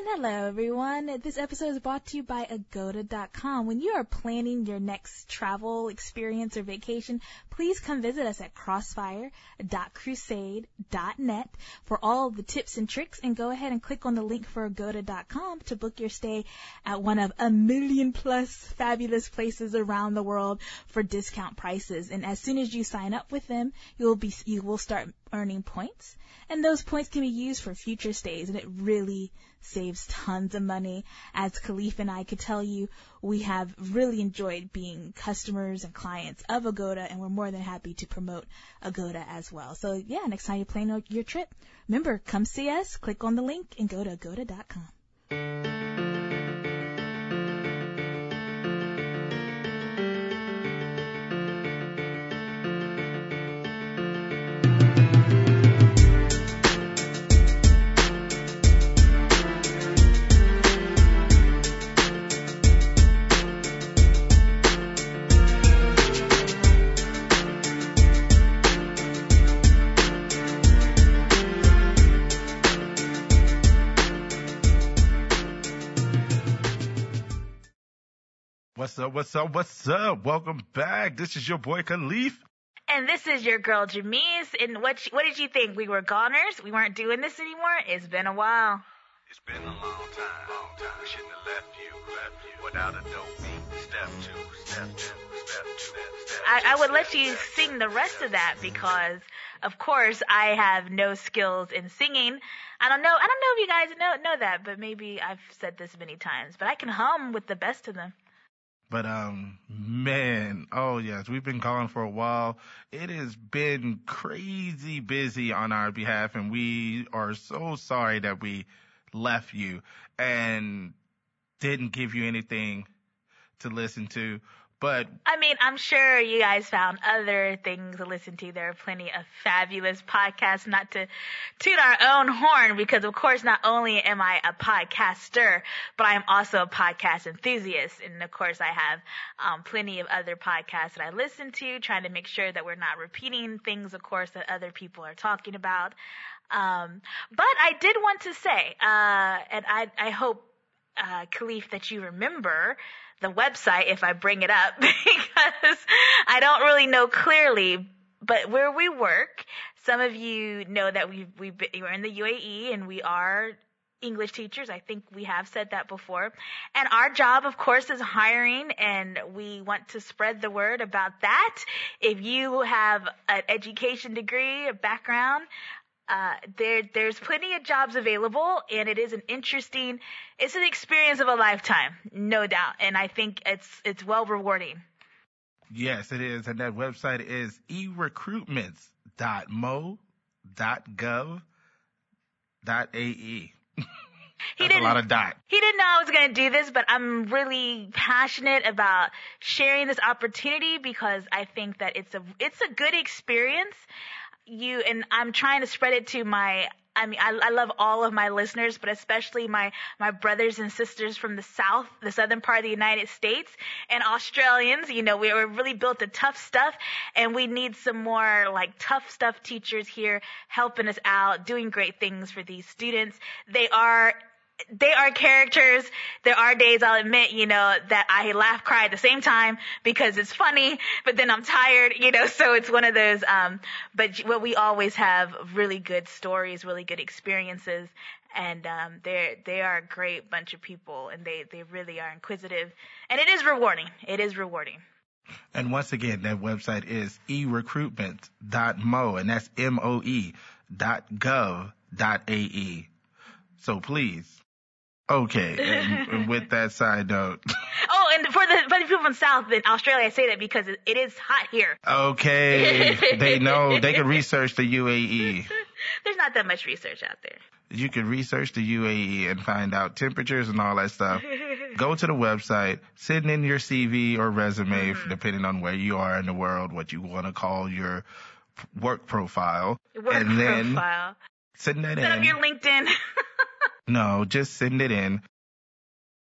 And hello everyone. This episode is brought to you by Agoda.com. When you are planning your next travel experience or vacation, please come visit us at crossfire.crusade.net for all the tips and tricks and go ahead and click on the link for Agoda.com to book your stay at one of a million plus fabulous places around the world for discount prices. And as soon as you sign up with them, you'll be, you will start earning points and those points can be used for future stays and it really saves tons of money. As Caliph and I could tell you, we have really enjoyed being customers and clients of Agoda and we're more than happy to promote Agoda as well. So yeah, next time you plan your trip, remember, come see us, click on the link and go to agoda.com. What's up? What's up? What's up? Welcome back. This is your boy Caliph. And this is your girl Jamese. And what what did you think? We were goners? We weren't doing this anymore? It's been a while. It's been a long time, long time. We shouldn't have left you, left you without a dope beat. Step two, step two, step two, step I, two, I would let you two, sing the rest step of that because, of course, I have no skills in singing. I don't know. I don't know if you guys know know that, but maybe I've said this many times. But I can hum with the best of them. But um, man, oh yes, we've been gone for a while. It has been crazy busy on our behalf, and we are so sorry that we left you and didn't give you anything to listen to. But I mean, I'm sure you guys found other things to listen to. There are plenty of fabulous podcasts, not to toot our own horn, because of course, not only am I a podcaster, but I'm also a podcast enthusiast. And of course, I have um, plenty of other podcasts that I listen to, trying to make sure that we're not repeating things, of course, that other people are talking about. Um, but I did want to say, uh, and I, I hope, uh, Caliph, that you remember the website if I bring it up because I don't really know clearly. But where we work, some of you know that we we we're in the UAE and we are English teachers. I think we have said that before. And our job, of course, is hiring and we want to spread the word about that. If you have an education degree, a background, uh, there, there's plenty of jobs available and it is an interesting, it's an experience of a lifetime, no doubt. And I think it's, it's well rewarding. yes, it is, and that website is erecruitments.mo.gov.ae. He That's a lot of dot. He didn't know I was going to do this, but I'm really passionate about sharing this opportunity because I think that it's a it's a good experience. You and I'm trying to spread it to my. I mean, I, I love all of my listeners, but especially my my brothers and sisters from the south, the southern part of the United States, and Australians. You know, we were really built to tough stuff, and we need some more like tough stuff teachers here helping us out, doing great things for these students. They are they are characters. There are days I'll admit, you know, that I laugh, cry at the same time because it's funny, but then I'm tired, you know, so it's one of those, um, but we always have really good stories, really good experiences. And, um, they're, they are a great bunch of people and they, they really are inquisitive and it is rewarding. It is rewarding. And once again, that website is erecruitment.mo, and that's M-O-E dot gov dot A-E. So please. Okay. And, and with that side note. Oh, and for the, for the people from South in Australia, I say that because it, it is hot here. Okay. They know they can research the UAE. There's not that much research out there. You can research the UAE and find out temperatures and all that stuff. Go to the website, send in your CV or resume, Mm-hmm. depending on where you are in the world, what you want to call your work profile. Work and then profile. send that Set up in. your LinkedIn. No, just send it in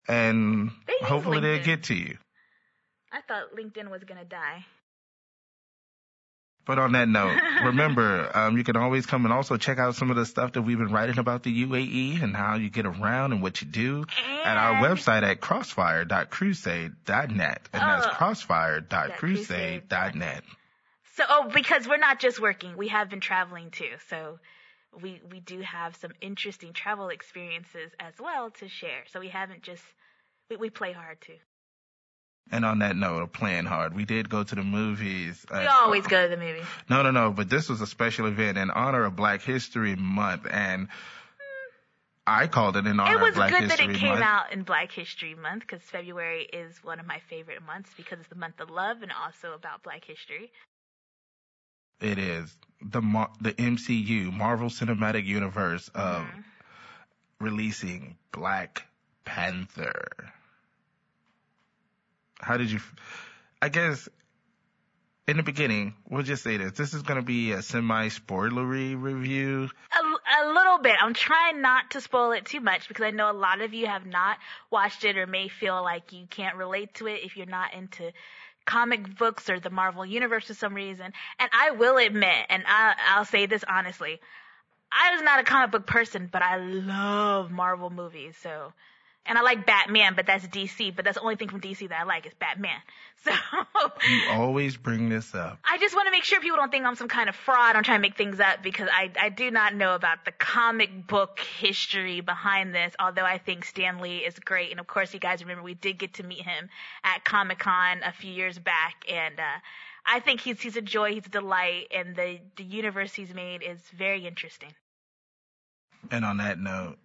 and They hopefully they'll get to you. I thought LinkedIn was gonna die. But on that note, remember, um, you can always come and also check out some of the stuff that we've been writing about the UAE and how you get around and what you do at our website at crossfire.crusade.net. And that's Oh. crossfire.crusade.net. So, oh, because we're not just working, we have been traveling too. So, we we do have some interesting travel experiences as well to share. So we haven't just we, we play hard too. And on that note of playing hard, we did go to the movies. We uh, always go to the movies. No, no, no. But this was a special event in honor of Black History Month, and I called it in honor It was of Black good that it came Month. out in Black History Month because February is one of my favorite months because it's the month of love and also about Black history. It is the the MCU Marvel Cinematic Universe of Mhm. releasing Black Panther. How did you? f- I guess in the beginning, we'll just say this: this is going to be a semi-spoilery review. A, a little bit. I'm trying not to spoil it too much because I know a lot of you have not watched it or may feel like you can't relate to it if you're not into comic books or the Marvel universe for some reason. And I will admit, and I, I'll say this honestly, I was not a comic book person, but I love Marvel movies. So, and I like Batman, but that's DC. But that's the only thing from DC that I like is Batman. So. You always bring this up. I just want to make sure people don't think I'm some kind of fraud. I'm trying to make things up because I, I do not know about the comic book history behind this, although I think Stan Lee is great. And of course, you guys remember we did get to meet him at Comic Con a few years back. And, uh, I think he's, he's a joy, he's a delight, and the, the universe he's made is very interesting. And on that note,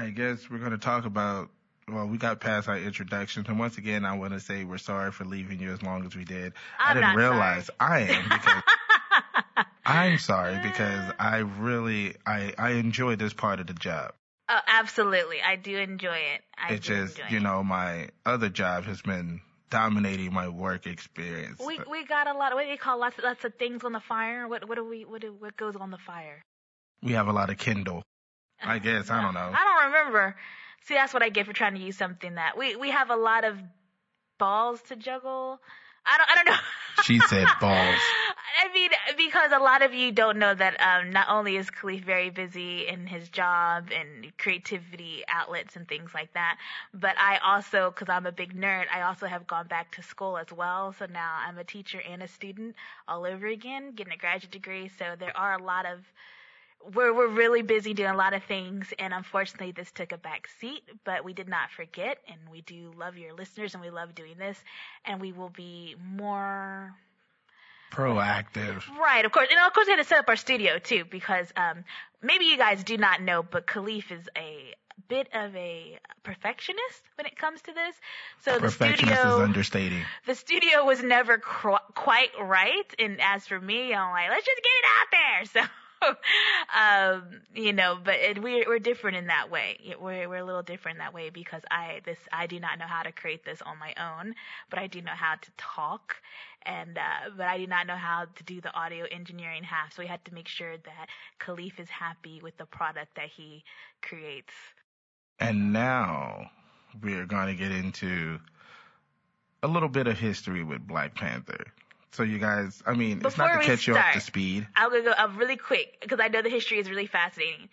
I guess we're going to talk about. Well, we got past our introductions, and once again, I want to say we're sorry for leaving you as long as we did. I I'm didn't not realize I am because I'm sorry because I really I I enjoy this part of the job. Oh, absolutely. I do enjoy it. I it's just you it. know my other job has been dominating my work experience. We we got a lot. Of, what do you call lots of, lots of things on the fire? What what do we what do, what goes on the fire? We have a lot of Kindle. I guess I don't know. I don't remember. See, that's what I get for trying to use something that we we have a lot of balls to juggle. I don't I don't know. She said balls. I mean, because a lot of you don't know that um, not only is Caliph very busy in his job and creativity outlets and things like that, but I also, because I'm a big nerd, I also have gone back to school as well. So now I'm a teacher and a student all over again, getting a graduate degree. So there are a lot of we're we're really busy doing a lot of things, and unfortunately, this took a back seat. But we did not forget, and we do love your listeners, and we love doing this, and we will be more Proactive. Right, of course. And of course we had to set up our studio too because um maybe you guys do not know, but Caliph is a bit of a perfectionist when it comes to this. So the Perfectionist is studio understating. the studio was never cr- quite right and as for me, I'm like, let's just get it out there. So um, you know, but it, we're we're different in that way. We're we're a little different that way because I this I do not know how to create this on my own, but I do know how to talk, and uh, but I do not know how to do the audio engineering half. So we had to make sure that Caliph is happy with the product that he creates. And now we're going to get into a little bit of history with Black Panther. So you guys, I mean, it's not Before to catch you up to start, speed. I'm gonna go uh, really quick because I know the history is really fascinating.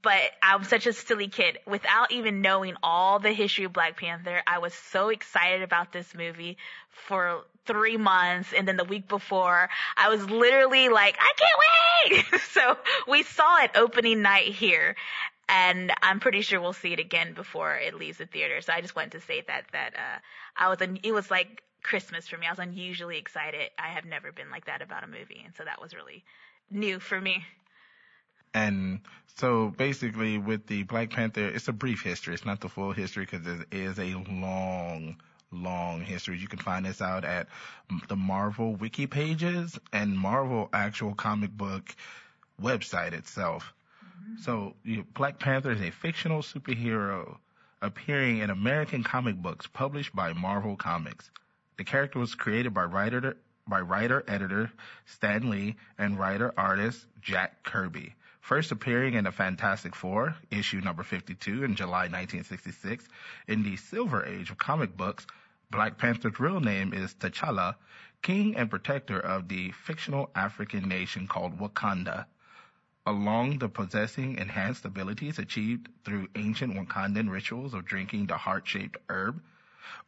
But I'm such a silly kid. Without even knowing all the history of Black Panther, I was so excited about this movie for three months. And then the week before, I was literally like, I can't wait. so we saw it opening night here. And I'm pretty sure we'll see it again before it leaves the theater. So I just wanted to say that, that, uh, I was, un- it was like Christmas for me. I was unusually excited. I have never been like that about a movie. And so that was really new for me. And so basically with the Black Panther, it's a brief history. It's not the full history because it is a long, long history. You can find this out at the Marvel wiki pages and Marvel actual comic book website itself. Mm-hmm. So you, Black Panther is a fictional superhero appearing in American comic books published by Marvel Comics. The character was created by writer by writer editor Stan Lee and writer artist Jack Kirby. First appearing in the Fantastic Four, issue number 52 in July 1966. In the Silver Age of comic books, Black Panther's real name is T'Challa, king and protector of the fictional African nation called Wakanda. Along the possessing enhanced abilities achieved through ancient Wakandan rituals of drinking the heart-shaped herb,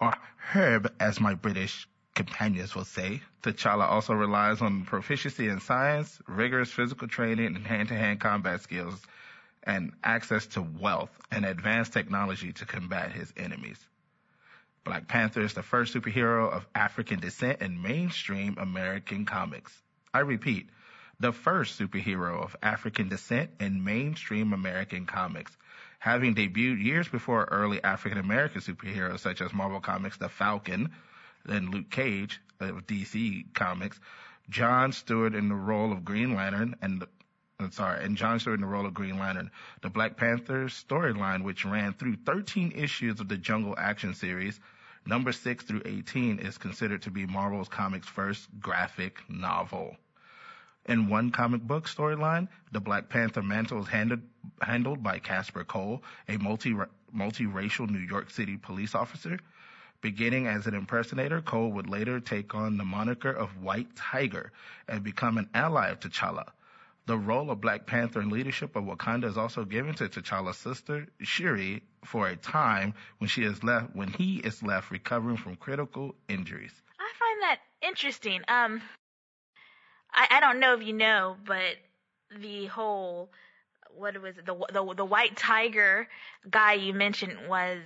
or herb as my British companions will say. T'Challa also relies on proficiency in science, rigorous physical training, and hand-to-hand combat skills, and access to wealth and advanced technology to combat his enemies. Black Panther is the first superhero of African descent in mainstream American comics. I repeat, the first superhero of African descent in mainstream American comics, having debuted years before early African American superheroes such as Marvel Comics' The Falcon, and Luke Cage uh, of DC Comics, John Stewart in the role of Green Lantern, and I'm sorry, and John Stewart in the role of Green Lantern. The Black Panther storyline, which ran through 13 issues of the Jungle Action series, number 6 through 18, is considered to be Marvel's comics' first graphic novel. In one comic book storyline, the Black Panther mantle is handed, handled by Kasper Cole, a multi multiracial New York City police officer. Beginning as an impersonator, Cole would later take on the moniker of White Tiger and become an ally of T'Challa. The role of Black Panther and leadership of Wakanda is also given to T'Challa's sister, Shuri, for a time when she is left when he is left recovering from critical injuries. I find that interesting. Um, I, I don't know if you know, but the whole what was it the the the white tiger guy you mentioned was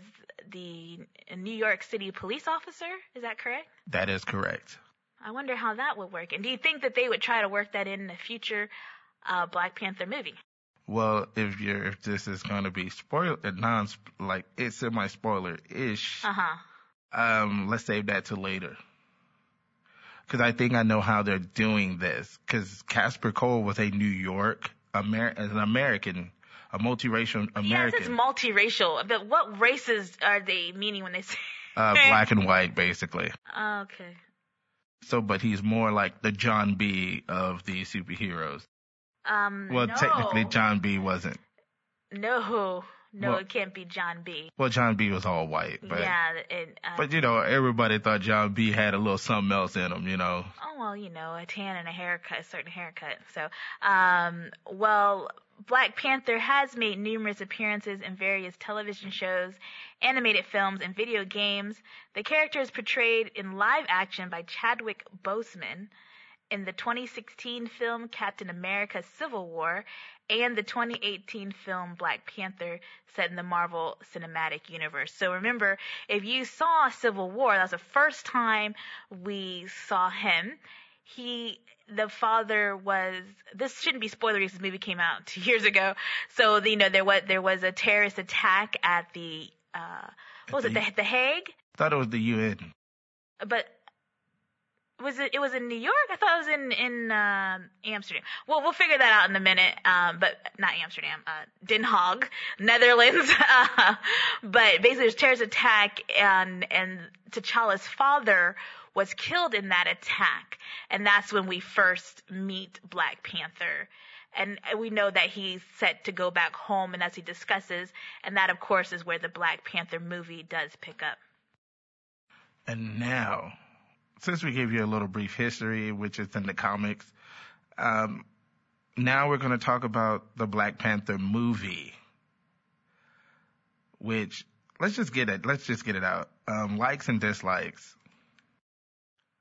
the New York City police officer. Is that correct? That is correct. I wonder how that would work. And do you think that they would try to work that in the future uh, Black Panther movie? Well, if you're if this is going to be spoiler non like it's semi spoiler ish, Uh huh. um, let's save that to later. Because I think I know how they're doing this. Because Kasper Cole was a New York Amer- an American, a multiracial American. it says American, multiracial. But what races are they meaning when they say? uh, black and white, basically. Oh okay. So, but he's more like the Jon B of the superheroes. Um. Well, no. technically, Jon B wasn't. No. No, Well- it can't be Jon B. Well, Jon B was all white, but yeah. And, uh, but you know, everybody thought Jon B had a little something else in him, you know. Oh well, you know, a tan and a haircut, a certain haircut. So, um, well, Black Panther has made numerous appearances in various television shows, animated films, and video games. The character is portrayed in live action by Chadwick Boseman in the 2016 film Captain America Civil War and the 2018 film Black Panther set in the Marvel Cinematic Universe. So remember, if you saw Civil War, that was the first time we saw him. He, the father was, this shouldn't be spoilery because this movie came out two years ago. So, you know, there was, there was a terrorist attack at the, uh, what was it, the, the Hague? Thought it was the UN. but was it? It was in New York. I thought it was in in um Amsterdam. Well, we'll figure that out in a minute. Um, but not Amsterdam. Uh, Den Haag, Netherlands. Uh, but basically, there's terrorist attack, and and T'Challa's father was killed in that attack, and that's when we first meet Black Panther. And we know that he's set to go back home, and as he discusses, and that of course is where the Black Panther movie does pick up. And now, since we gave you a little brief history, which is in the comics, um, now we're going to talk about the Black Panther movie, which let's just get it. Let's just get it out. Um, likes and dislikes.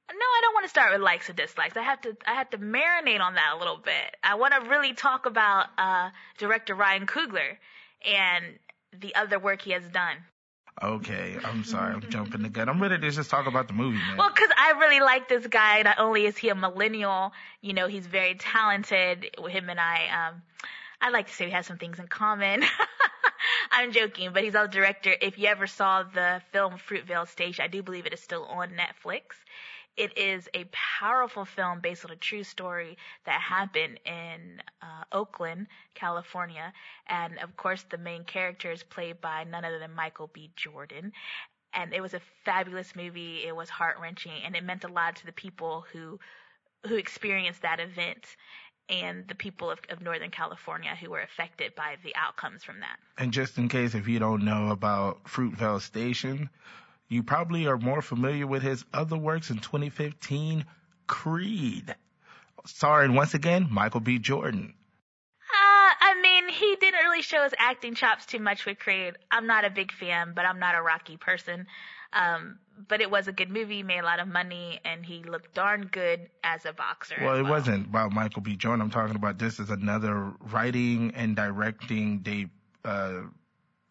No, I don't want to start with likes and dislikes. I have to I have to marinate on that a little bit. I want to really talk about uh director Ryan Coogler and the other work he has done. Okay, I'm sorry, I'm jumping the gun. I'm ready to just talk about the movie, man. Well, because I really like this guy. Not only is he a millennial, you know, he's very talented. Him and I, um, I like to say we have some things in common. I'm joking, but he's also director. If you ever saw the film Fruitvale Station, I do believe it is still on Netflix. It is a powerful film based on a true story that happened in uh, Oakland, California. And of course, the main character is played by none other than Michael B. Jordan. And it was a fabulous movie. It was heart wrenching, and it meant a lot to the people who who experienced that event and the people of, of Northern California who were affected by the outcomes from that. And just in case if you don't know about Fruitvale Station, you probably are more familiar with his other works in 2015, Creed, starring once again Michael B. Jordan. Uh, I mean, he didn't really show his acting chops too much with Creed. I'm not a big fan, but I'm not a Rocky person. Um, but it was a good movie, made a lot of money, and he looked darn good as a boxer. Well, as it wasn't about Michael B. Jordan. I'm talking about this is another writing and directing day uh,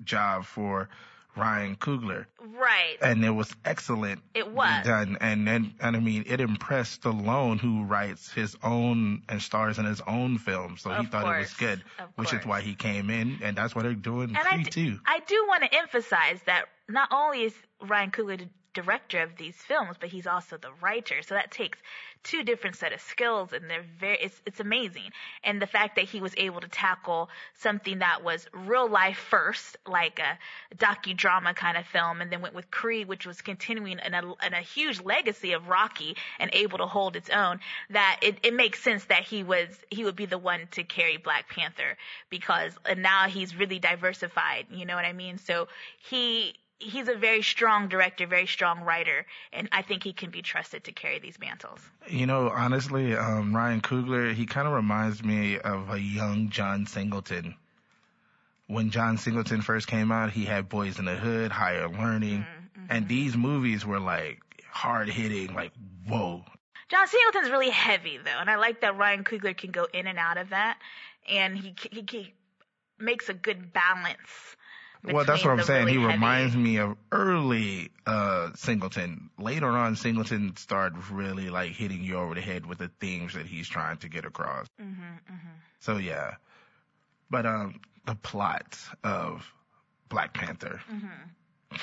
job for Ryan Coogler, Right. and it was excellent. It was. done, and and and I mean, it impressed Stallone, who writes his own and stars in his own films, so he Of thought it was good, of which is why he came in, and that's what they're doing And I d- too. I do want to emphasize that not only is Ryan Coogler director of these films, but he's also the writer. So that takes two different set of skills, and they're very it's it's amazing. And the fact that he was able to tackle something that was real life first, like a docudrama kind of film, and then went with Creed, which was continuing in a, in a huge legacy of Rocky and able to hold its own. That it, it makes sense that he was he would be the one to carry Black Panther because and now he's really diversified. You know what I mean? So he he's a very strong director, very strong writer, and I think he can be trusted to carry these mantles. You know, honestly, um, Ryan Coogler, he kind of reminds me of a young John Singleton. When John Singleton first came out, he had Boyz n the Hood, Higher Learning, and these movies were like hard hitting, like whoa. John Singleton's really heavy though, and I like that Ryan Coogler can go in and out of that, and he he, he makes a good balance. Well, that's what I'm saying. really he heavy- reminds me of early uh Singleton. Later on, Singleton started really like hitting you over the head with the themes that he's trying to get across. Mhm, mhm. So yeah, but um, the plot of Black Panther. Mhm.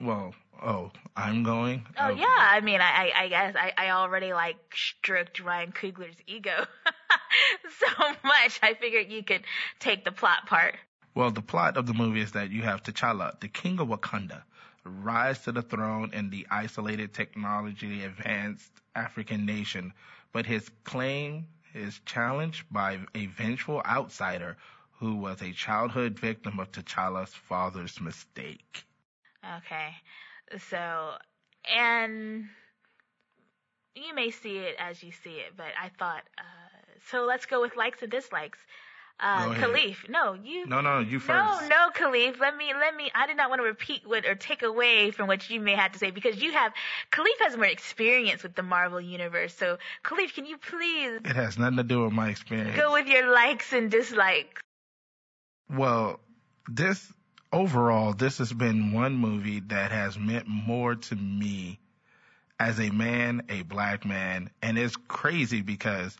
Well, oh, I'm going. Oh Okay. yeah, I mean, I I, I guess I, I already like stroked Ryan Coogler's ego so much. I figured you could take the plot part. Well, the plot of the movie is that you have T'Challa, the king of Wakanda, rise to the throne in the isolated technology advanced African nation, but his claim is challenged by a vengeful outsider who was a childhood victim of T'Challa's father's mistake. Okay, so and you may see it as you see it, but I thought uh, so. Let's go with likes and dislikes. Uh. Caliph, no, you. No, no, you first. No, no, Caliph. Let me, let me. I did not want to repeat what or take away from what you may have to say because you have. Caliph has more experience with the Marvel universe. So, Caliph, can you please It has nothing to do with my experience. go with your likes and dislikes? Well, this overall, this has been one movie that has meant more to me as a man, a black man, and it's crazy because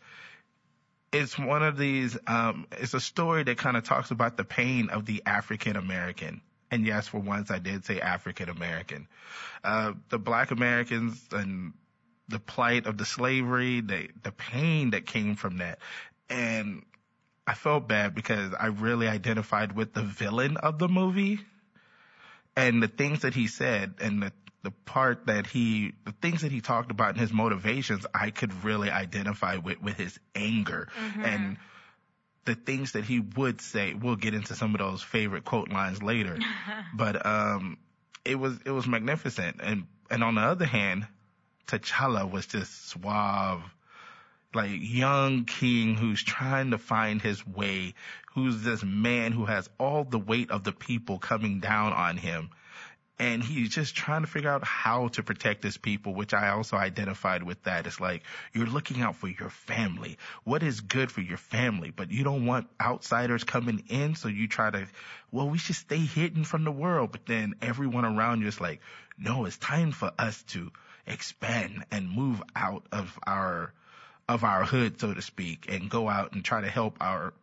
it's one of these. Um, it's a story that kind of talks about the pain of the African American. And yes, for once, I did say African American. Uh, the Black Americans and the plight of the slavery, the the pain that came from that, and I felt bad because I really identified with the villain of the movie and the things that he said and the the part that he the things that he talked about and his motivations I could really identify with with his anger. And the things that he would say we'll get into some of those favorite quote lines later. But um it was it was magnificent. And and on the other hand T'Challa was just suave. Like young king who's trying to find his way, who's this man who has all the weight of the people coming down on him. And he's just trying to figure out how to protect his people, which I also identified with that. It's like you're looking out for your family. What is good for your family? But you don't want outsiders coming in, so you try to, well, we should stay hidden from the world. But then everyone around you is like, no, it's time for us to expand and move out of our of our hood, so to speak, and go out and try to help our.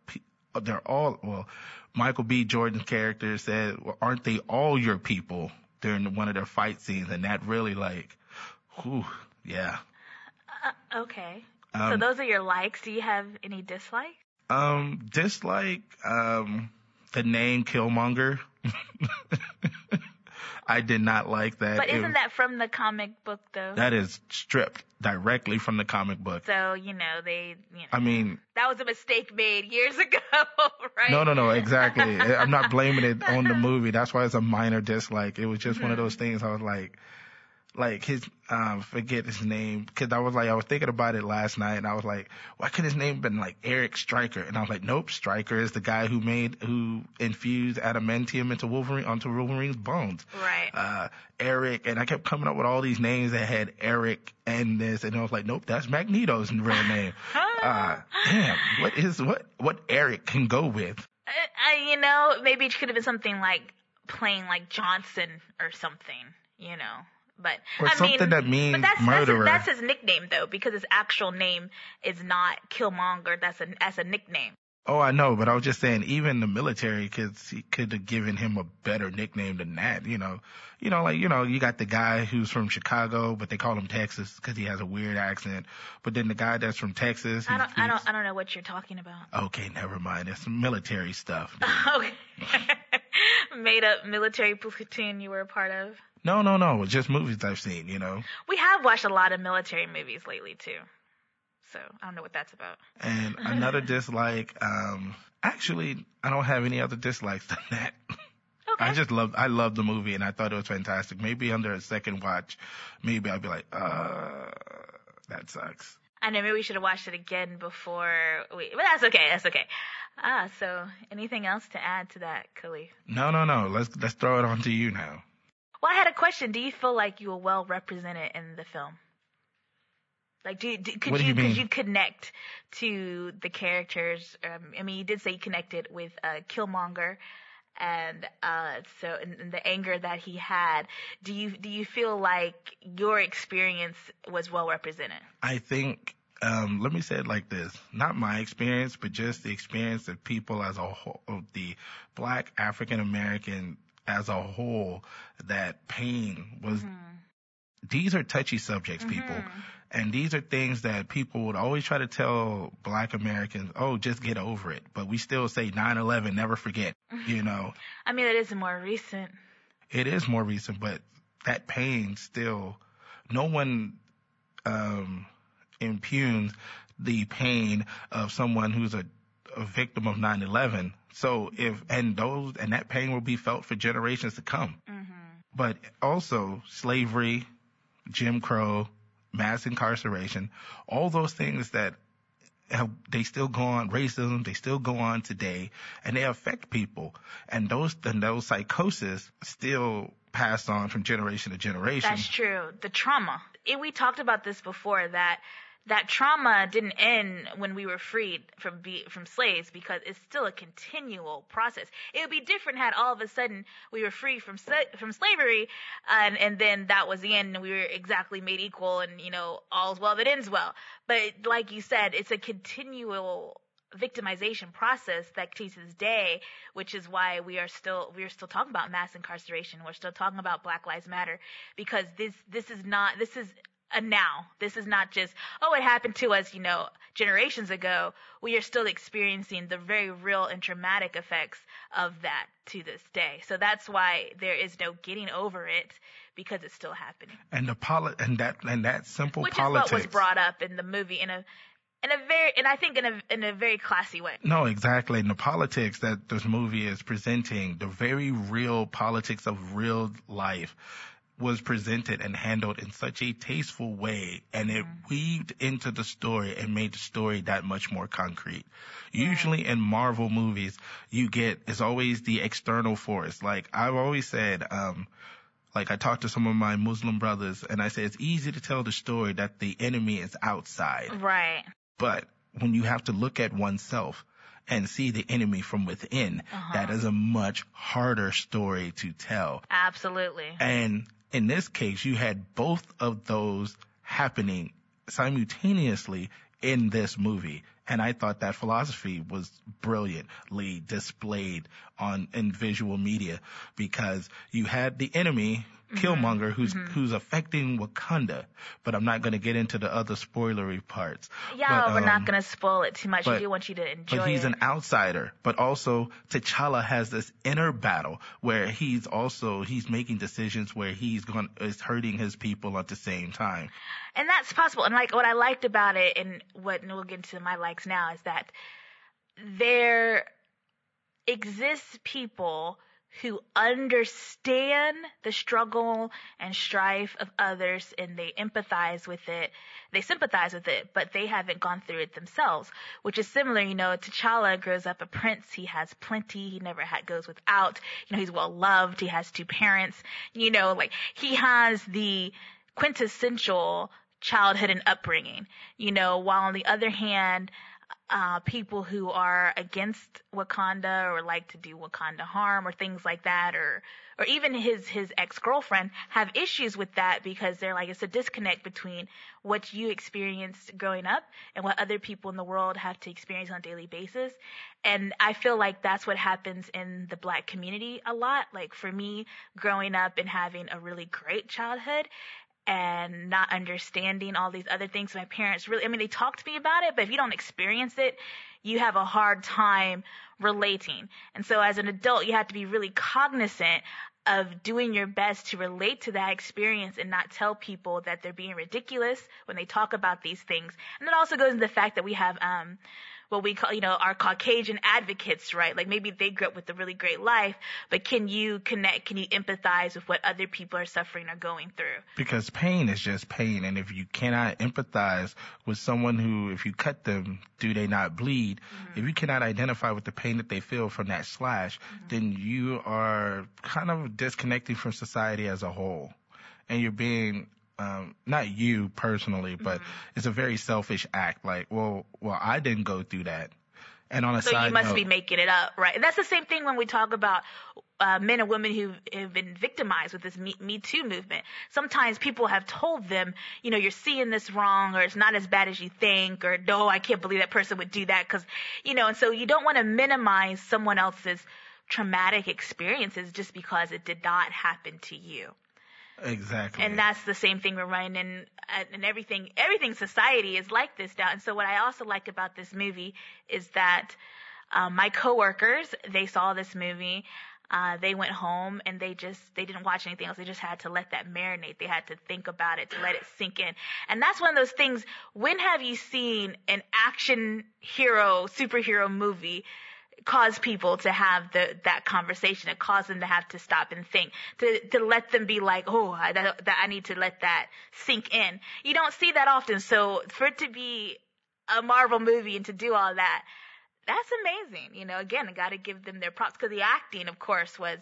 They're all well. Michael B. Jordan's character said, well, "Aren't they all your people?" During one of their fight scenes, and that really like, whew, yeah. Uh, okay. so Um, those are your likes. Do you have any dislikes? Um, dislike um the name Killmonger. I did not like that. But isn't that from the comic book though? that is stripped directly from the comic book? so you know they, you know, I mean, that was a mistake made years ago, right? No, no, no, exactly. I'm not blaming it on the movie. That's why it's a minor dislike. It was just one of those things I was like, like his um forget his name because I was like I was thinking about it last night and I was like why could his name been like Eric Stryker and I was like nope Stryker is the guy who made who infused adamantium into Wolverine onto Wolverine's bones Right. uh Eric and I kept coming up with all these names that had Eric and this and I was like nope that's Magneto's real name uh damn what is what what Eric can go with Uh, uh, you know, maybe it could have been something like playing like Johnson or something, you know. But Or I something mean, that means but that's, murderer. That's his, that's his nickname though, because his actual name is not Killmonger. That's a that's a nickname. Oh, I know, but I was just saying, even the military could could have given him a better nickname than that. You know, you know, like you know, you got the guy who's from Chicago, but they call him Texas because he has a weird accent. But then the guy that's from Texas, I don't I don't I don't know what you're talking about. Okay, never mind. It's military stuff. Okay. Made up military platoon you were a part of. No, no, no. Just movies I've seen. You know, We have watched a lot of military movies lately too. So I don't know what that's about. and another dislike. Um, actually, I don't have any other dislikes than that. Okay. I just love I love the movie and I thought it was fantastic. Maybe under a second watch, maybe I'll be like, uh, that sucks. I know maybe we should have watched it again before we, but that's okay. That's okay. Ah, so anything else to add to that, Caliph? No, no, no. Let's let's throw it on to you now. Well, I had a question. Do you feel like you were well represented in the film? Like, do, do could What do you, you could you connect to the characters? Um, I mean, you did say you connected with uh, Killmonger, and uh, so and, and the anger that he had. Do you do you feel like your experience was well represented? I think um, let me say it like this: not my experience, but just the experience of people as a whole, of the Black African American as a whole. That pain was. These are touchy subjects, people. And these are things that people would always try to tell black Americans, oh, just get over it. But we still say 9-11, never forget, you know. I mean, that is more recent. it is more recent, but that pain still, no one um, impugns the pain of someone who's a, a victim of 9/11. So if and those and that pain will be felt for generations to come. But also slavery, Jim Crow, mass incarceration, all those things that have, they still go on racism they still go on today and they affect people and those and those psychosis still pass on from generation to generation That's true. The trauma. Eh, we talked about this before that that trauma didn't end when we were freed from be, from slaves because it's still a continual process. It would be different had all of a sudden we were free from from slavery and and then that was the end and we were exactly made equal and you know all's well that ends well. But like you said, it's a continual victimization process that to this day, which is why we are still we are still talking about mass incarceration. We're still talking about Black Lives Matter because this this is not this is a now. This is not just oh it happened to us, you know, generations ago. We are still experiencing the very real and traumatic effects of that to this day. So that's why there is no getting over it because it's still happening. and the poli- and that and that simple Which politics is what was brought up in the movie in a in a very and I think in a in a very classy way. no exactly and the politics that this movie is presenting the very real politics of real life was presented and handled in such a tasteful way and it weaved into the story and made the story that much more concrete. Usually in Marvel movies, you get, it's always the external force. Like I've always said, um, like I talked to some of my Muslim brothers and I said it's easy to tell the story that the enemy is outside. Right. But when you have to look at oneself and see the enemy from within, that is a much harder story to tell. Absolutely. And in this case, you had both of those happening simultaneously in this movie. And I thought that philosophy was brilliantly displayed on in visual media because you had the enemy Killmonger who's who's affecting Wakanda, but I'm not going to get into the other spoilery parts. Yeah, But, we're um, not going to spoil it too much. but- we do want you to enjoy but he's it. an outsider. But also T'Challa has this inner battle where he's also he's making decisions where he's going is hurting his people at the same time. and that's possible. And like what I liked about it, and what and we'll get into my likes now, is that there exists people who understand the struggle and strife of others and they empathize with it. They sympathize with it, but they haven't gone through it themselves, which is similar, you know, T'Challa grows up a prince. He has plenty. He never had, goes without. You know, he's well loved. He has two parents. You know, like he has the quintessential childhood and upbringing, you know, while on the other hand, uh, people who are against Wakanda or like to do Wakanda harm or things like that, or or even his his ex girlfriend have issues with that because they're like it's a disconnect between what you experienced growing up and what other people in the world have to experience on a daily basis. And I feel like that's what happens in the black community a lot. Like for me, growing up and having a really great childhood, and not understanding all these other things. My parents really, I mean, they talk to me about it, but if you don't experience it, you have a hard time relating. And so as an adult, you have to be really cognizant of doing your best to relate to that experience and not tell people that they're being ridiculous when they talk about these things. And it also goes into the fact that we have, um, what we call, you know, our Caucasian advocates, right? Like maybe they grew up with a really great life, but can you connect, can you empathize with what other people are suffering or going through? Because pain is just pain. And if you cannot empathize with someone who, if you cut them, do they not bleed? Mm-hmm. If you cannot identify with the pain that they feel from that slash, mm-hmm. then you are kind of disconnecting from society as a whole. And you're being um, not you personally, but mm-hmm. it's a very selfish act. Like, well, well, I didn't go through that. And on a so you must note, be making it up, right? And that's the same thing when we talk about uh, men and women who have been victimized with this Me, Me Too movement. Sometimes people have told them, you know, you're seeing this wrong, or it's not as bad as you think, or no, I can't believe that person would do that, because, you know, and so you don't want to minimize someone else's traumatic experiences just because it did not happen to you. Exactly. And that's the same thing we're running in, and everything, everything society is like this now. And so what I also like about this movie is that, um, my coworkers, they saw this movie, uh, they went home and they just, they didn't watch anything else. They just had to let that marinate. They had to think about it, to let it sink in. And that's one of those things, when have you seen an action hero, superhero movie cause people to have the, that conversation and cause them to have to stop and think, to, to let them be like, oh, I, that, that I need to let that sink in. You don't see that often. So for it to be a Marvel movie and to do all that, that's amazing. You know, again, I got to give them their props because the acting, of course, was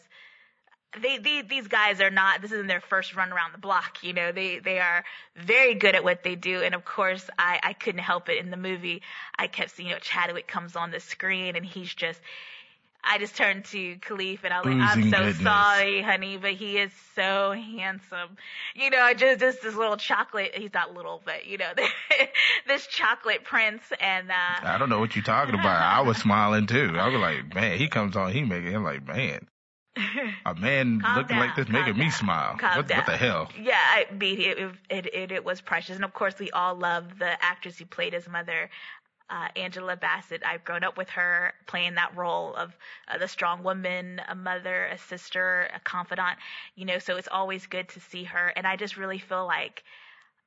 they, they, these guys are not, this isn't their first run around the block, you know, they, they are very good at what they do. And of course, I, I couldn't help it in the movie. I kept seeing, you know, Chadwick comes on the screen and he's just, I just turned to Caliph and I was like, I'm so goodness. sorry, honey, but he is so handsome. You know, I just, just this little chocolate, he's not little, but you know, this chocolate prince and, uh, I don't know what you're talking about. I was smiling too. I was like, man, he comes on, he making, I'm like, man a man Calm looking down, like this making me smile. What, what the hell? Yeah, I mean, it, it, it, it was precious. And of course, we all love the actress who played his mother, uh, Angela Bassett. I've grown up with her playing that role of uh, the strong woman, a mother, a sister, a confidant, you know, so it's always good to see her. And I just really feel like,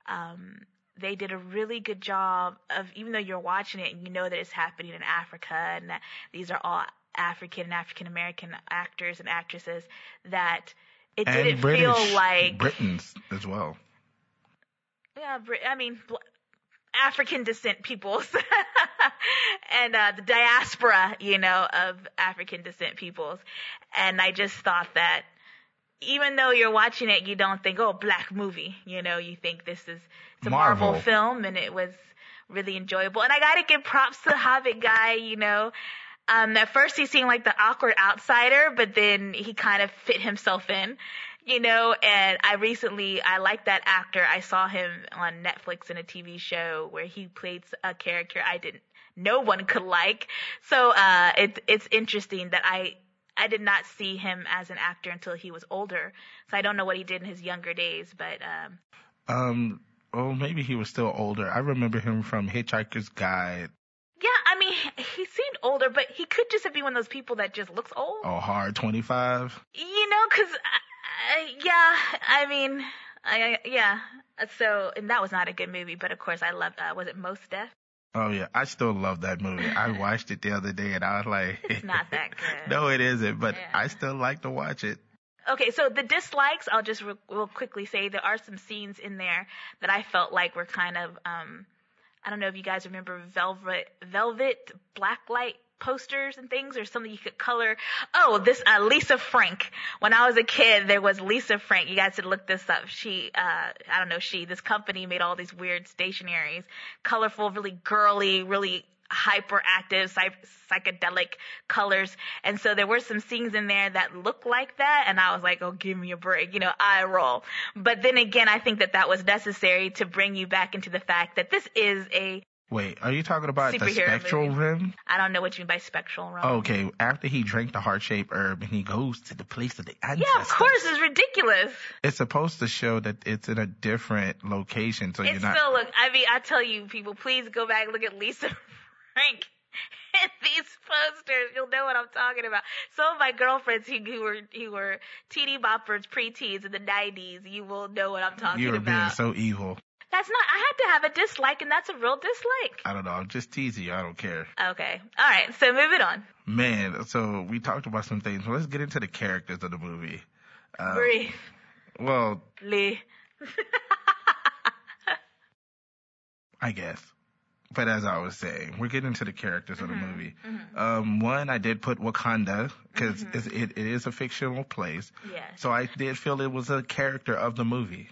um, they did a really good job of, even though you're watching it and you know that it's happening in Africa and that these are all African and African American actors and actresses, that it And didn't British, feel like Britons as well. yeah, Brit- I mean, African descent peoples and uh, the diaspora, you know, of African descent peoples. And I just thought that even though you're watching it, you don't think, oh, black movie. You know, you think this is it's a Marvel, Marvel. film, and it was really enjoyable. And I got to give props to the Hobbit guy. You know, um, at first he seemed like the awkward outsider, but then he kind of fit himself in you know, and I recently, I like that actor. I saw him on Netflix in a TV show where he played a character I didn't, no one could like. So, uh, it, it's interesting that I, I did not see him as an actor until he was older. So I don't know what he did in his younger days, but, um, Um, well, maybe he was still older. I remember him from Hitchhiker's Guide. yeah, I mean, he seemed older, but he could just have be one of those people that just looks old. Oh, Hard 25. You know, cause, uh, yeah, I mean, I, yeah. So, and that was not a good movie, but of course I loved, uh, was it Mos Def? Oh yeah, I still love that movie. I watched it the other day and I was like, It's not that good. no, it isn't, but Yeah. I still like to watch it. Okay, so the dislikes, I'll just re- real quickly say there are some scenes in there that I felt like were kind of, um, I don't know if you guys remember velvet, velvet blacklight posters and things or something you could color. Oh, this, uh, Lisa Frank. When I was a kid, there was Lisa Frank. You guys should look this up. She, uh, I don't know, she, this company made all these weird stationaries, colorful, really girly, really hyperactive, psych- psychedelic colors. And so there were some scenes in there that looked like that. And I was like, oh, give me a break, you know, eye roll. But then again, I think that that was necessary to bring you back into the fact that this is a, Wait, are you talking about the spectral movie. rim? I don't know what you mean by spectral realm. Okay, after he drank the heart-shaped herb and he goes to the place of the ancestors. Yeah, of course, it's ridiculous. It's supposed to show that it's in a different location, so It you're not. still look. I mean, I tell you, people, please go back and look at Lisa Frank in these posters. You'll know what I'm talking about. Some of my girlfriends who, who were who were teeny boppers, preteens in the '90s, you will know what I'm talking about. you were being about. so evil. that's not. I had to have a dislike, and that's a real dislike. I don't know. I'm just teasing you. I don't care. Okay, all right. So moving on. Man, so we talked about some things. Let's get into the characters of the movie. Uh, Briefly. well, Lee. I guess. But as I was saying, we're getting into the characters of the Mm-hmm. movie. Um, one, I did put Wakanda because it, it is a fictional place. Yes. So I did feel it was a character of the movie.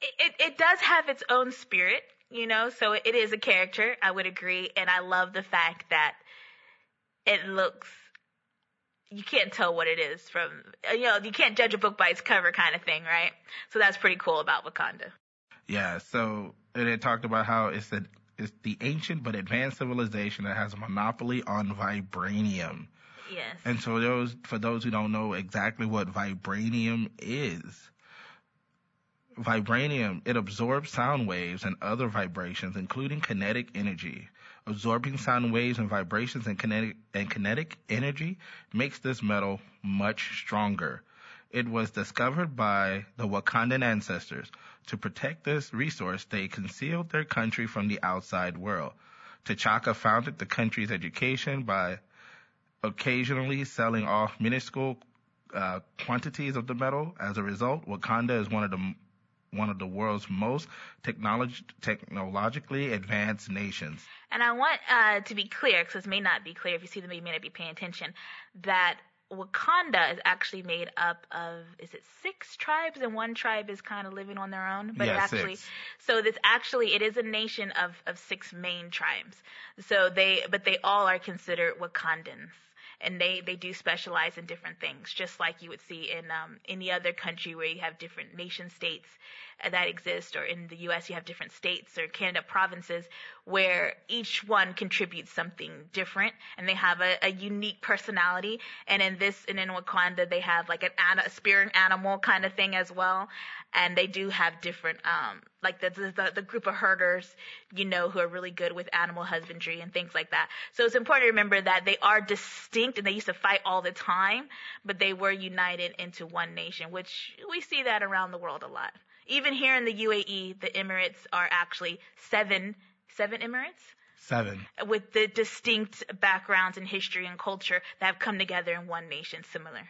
it, it, it does have its own spirit, you know, so it is a character, I would agree, and I love the fact that it looks you can't tell what it is from you know, you can't judge a book by its cover kind of thing, right? So that's pretty cool about Wakanda. Yeah, so it talked about how it's the it's the ancient but advanced civilization that has a monopoly on vibranium. Yes. And so those for those who don't know exactly what vibranium is, vibranium it absorbs sound waves and other vibrations, including kinetic energy. Absorbing sound waves and vibrations and kinetic and kinetic energy makes this metal much stronger. It was discovered by the Wakandan ancestors. To protect this resource, they concealed their country from the outside world. T'Chaka founded the country's education by occasionally selling off minuscule uh, quantities of the metal. As a result, Wakanda is one of the one of the world's most technolog- technologically advanced nations. And I want uh, to be clear, because this may not be clear if you see the movie, you may not be paying attention, that Wakanda is actually made up of, is it six tribes, and one tribe is kind of living on their own? But it Yeah, actually, six. so this actually, it is a nation of, of six main tribes. So they, but they all are considered Wakandans. And they, they do specialize in different things, just like you would see in um, any other country where you have different nation states that exist, or in the U.S. you have different states or Canada provinces where each one contributes something different and they have a, a unique personality. And in this, and in Wakanda, they have like an an- a spirit animal kind of thing as well. And they do have different, um, like the, the, the group of herders, you know, who are really good with animal husbandry and things like that. So it's important to remember that they are distinct and they used to fight all the time, but they were united into one nation, which we see that around the world a lot. Even here in the UAE, the Emirates are actually seven, seven Emirates Seven. with the distinct backgrounds and history and culture that have come together in one nation similar.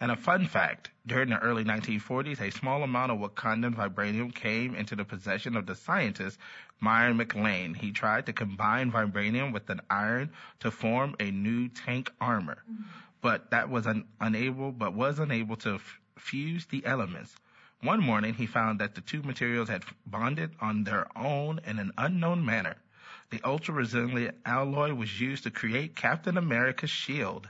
And a fun fact, during the early 1940s, a small amount of Wakandan vibranium came into the possession of the scientist Myron MacLain. He tried to combine vibranium with an iron to form a new tank armor, mm-hmm. but that was un- unable, but was unable to f- fuse the elements. One morning, he found that the two materials had bonded on their own in an unknown manner. The ultra resilient alloy was used to create Captain America's shield.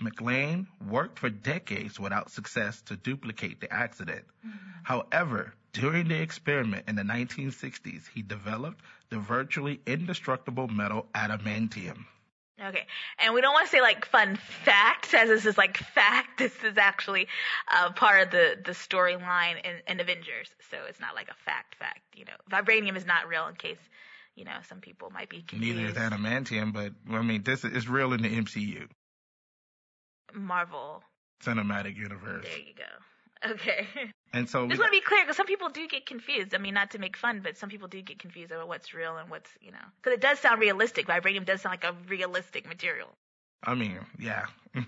MacLain worked for decades without success to duplicate the accident. Mm-hmm. However, during the experiment in the 1960s, he developed the virtually indestructible metal adamantium. Okay, and we don't want to say like fun facts, as this is like fact. This is actually uh, part of the the storyline in, in Avengers, so it's not like a fact fact. You know, vibranium is not real. In case you know some people might be confused. Neither is adamantium, but I mean, this is real in the MCU, Marvel. cinematic universe. There you go. Okay. And so Just want to be clear because some people do get confused. I mean, not to make fun, but some people do get confused about what's real and what's, you know, because it does sound realistic. Vibranium does sound like a realistic material. I mean, yeah.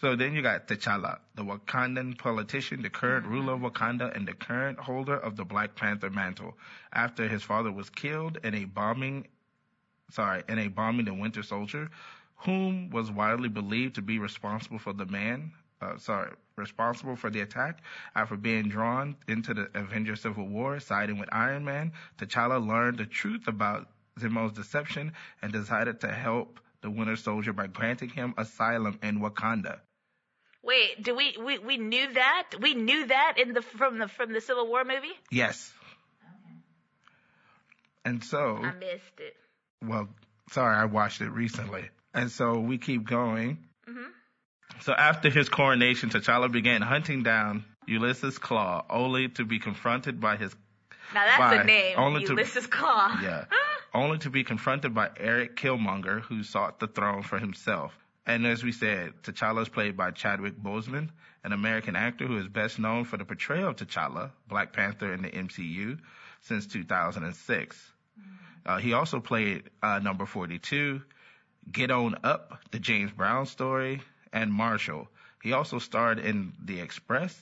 so then you got T'Challa, the Wakandan politician, the current ruler of Wakanda, and the current holder of the Black Panther mantle. After his father was killed in a bombing, sorry, in a bombing the Winter Soldier, whom was widely believed to be responsible for the man, uh, sorry, responsible for the attack. After being drawn into the Avengers Civil War, siding with Iron Man, T'Challa learned the truth about Zemo's deception and decided to help the Winter Soldier by granting him asylum in Wakanda. Wait, do we, we we knew that? We knew that in the from the from the Civil War movie? Yes. And so, I missed it. well, sorry, I watched it recently. And so we keep going. Mhm. So after his coronation, T'Challa began hunting down Ulysses Klaue, only to be confronted by his Now that's Why? a name. Only to- Ulysses Klaue. yeah, only to be confronted by Erik Killmonger, who sought the throne for himself. And as we said, T'Challa is played by Chadwick Boseman, an American actor who is best known for the portrayal of T'Challa, Black Panther in the MCU, since 2006. Uh, he also played uh, number 42, Get On Up, the James Brown story, and Marshall. He also starred in The Express,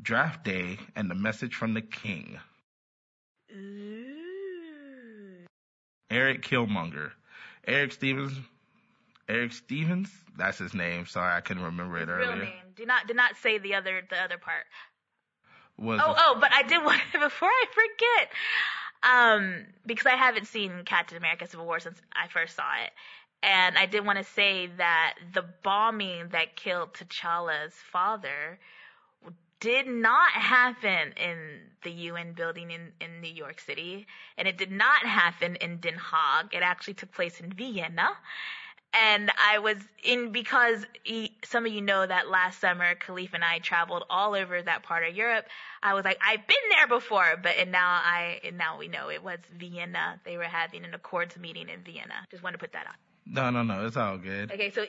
Draft Day, and The Message from the King. Ooh. Erik Killmonger. Erik Stevens. Erik Stevens? That's his name. Sorry, I couldn't remember it His real earlier. name. Do not do not say the other the other part. Was Oh, oh, but I did want before I forget, um, because I haven't seen Captain America: Civil War since I first saw it, and I did want to say that the bombing that killed T'Challa's father did not happen in the UN building in in New York City, and it did not happen in Den Haag. It actually took place in Vienna. And I was in because he, some of you know that last summer, Caliph and I traveled all over that part of Europe. I was like, I've been there before, but and now I and now we know it was Vienna. They were having an Accords meeting in Vienna. Just wanted to put that on. No, no, no. It's all good. Okay, so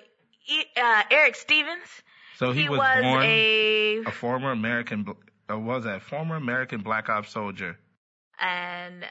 uh, Erik Stevens, So he, he was, was born a a former American, bl- uh, was a former American Black Ops soldier, and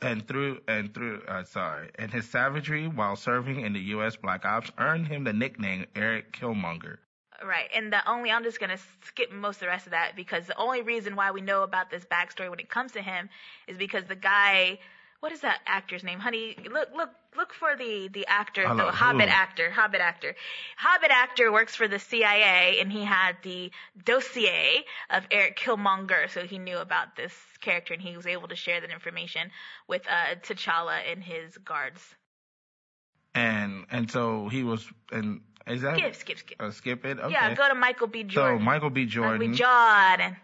and through and through. Uh, sorry, and his savagery while serving in the U.S. Black Ops earned him the nickname Erik Killmonger. Right, and the only I'm just gonna skip most of the rest of that because the only reason why we know about this backstory when it comes to him is because the guy, what is that actor's name? Honey, look, look, look for the the actor, the Hobbit actor, Hobbit actor. Hobbit actor works for the CIA, and he had the dossier of Erik Killmonger, so he knew about this character, and he was able to share that information with uh, T'Challa and his guards. And and so he was and is that Skip, skip, skip. uh, skip it? Okay. Yeah, go to Michael B. so Jordan. Michael B. Michael B. Jordan.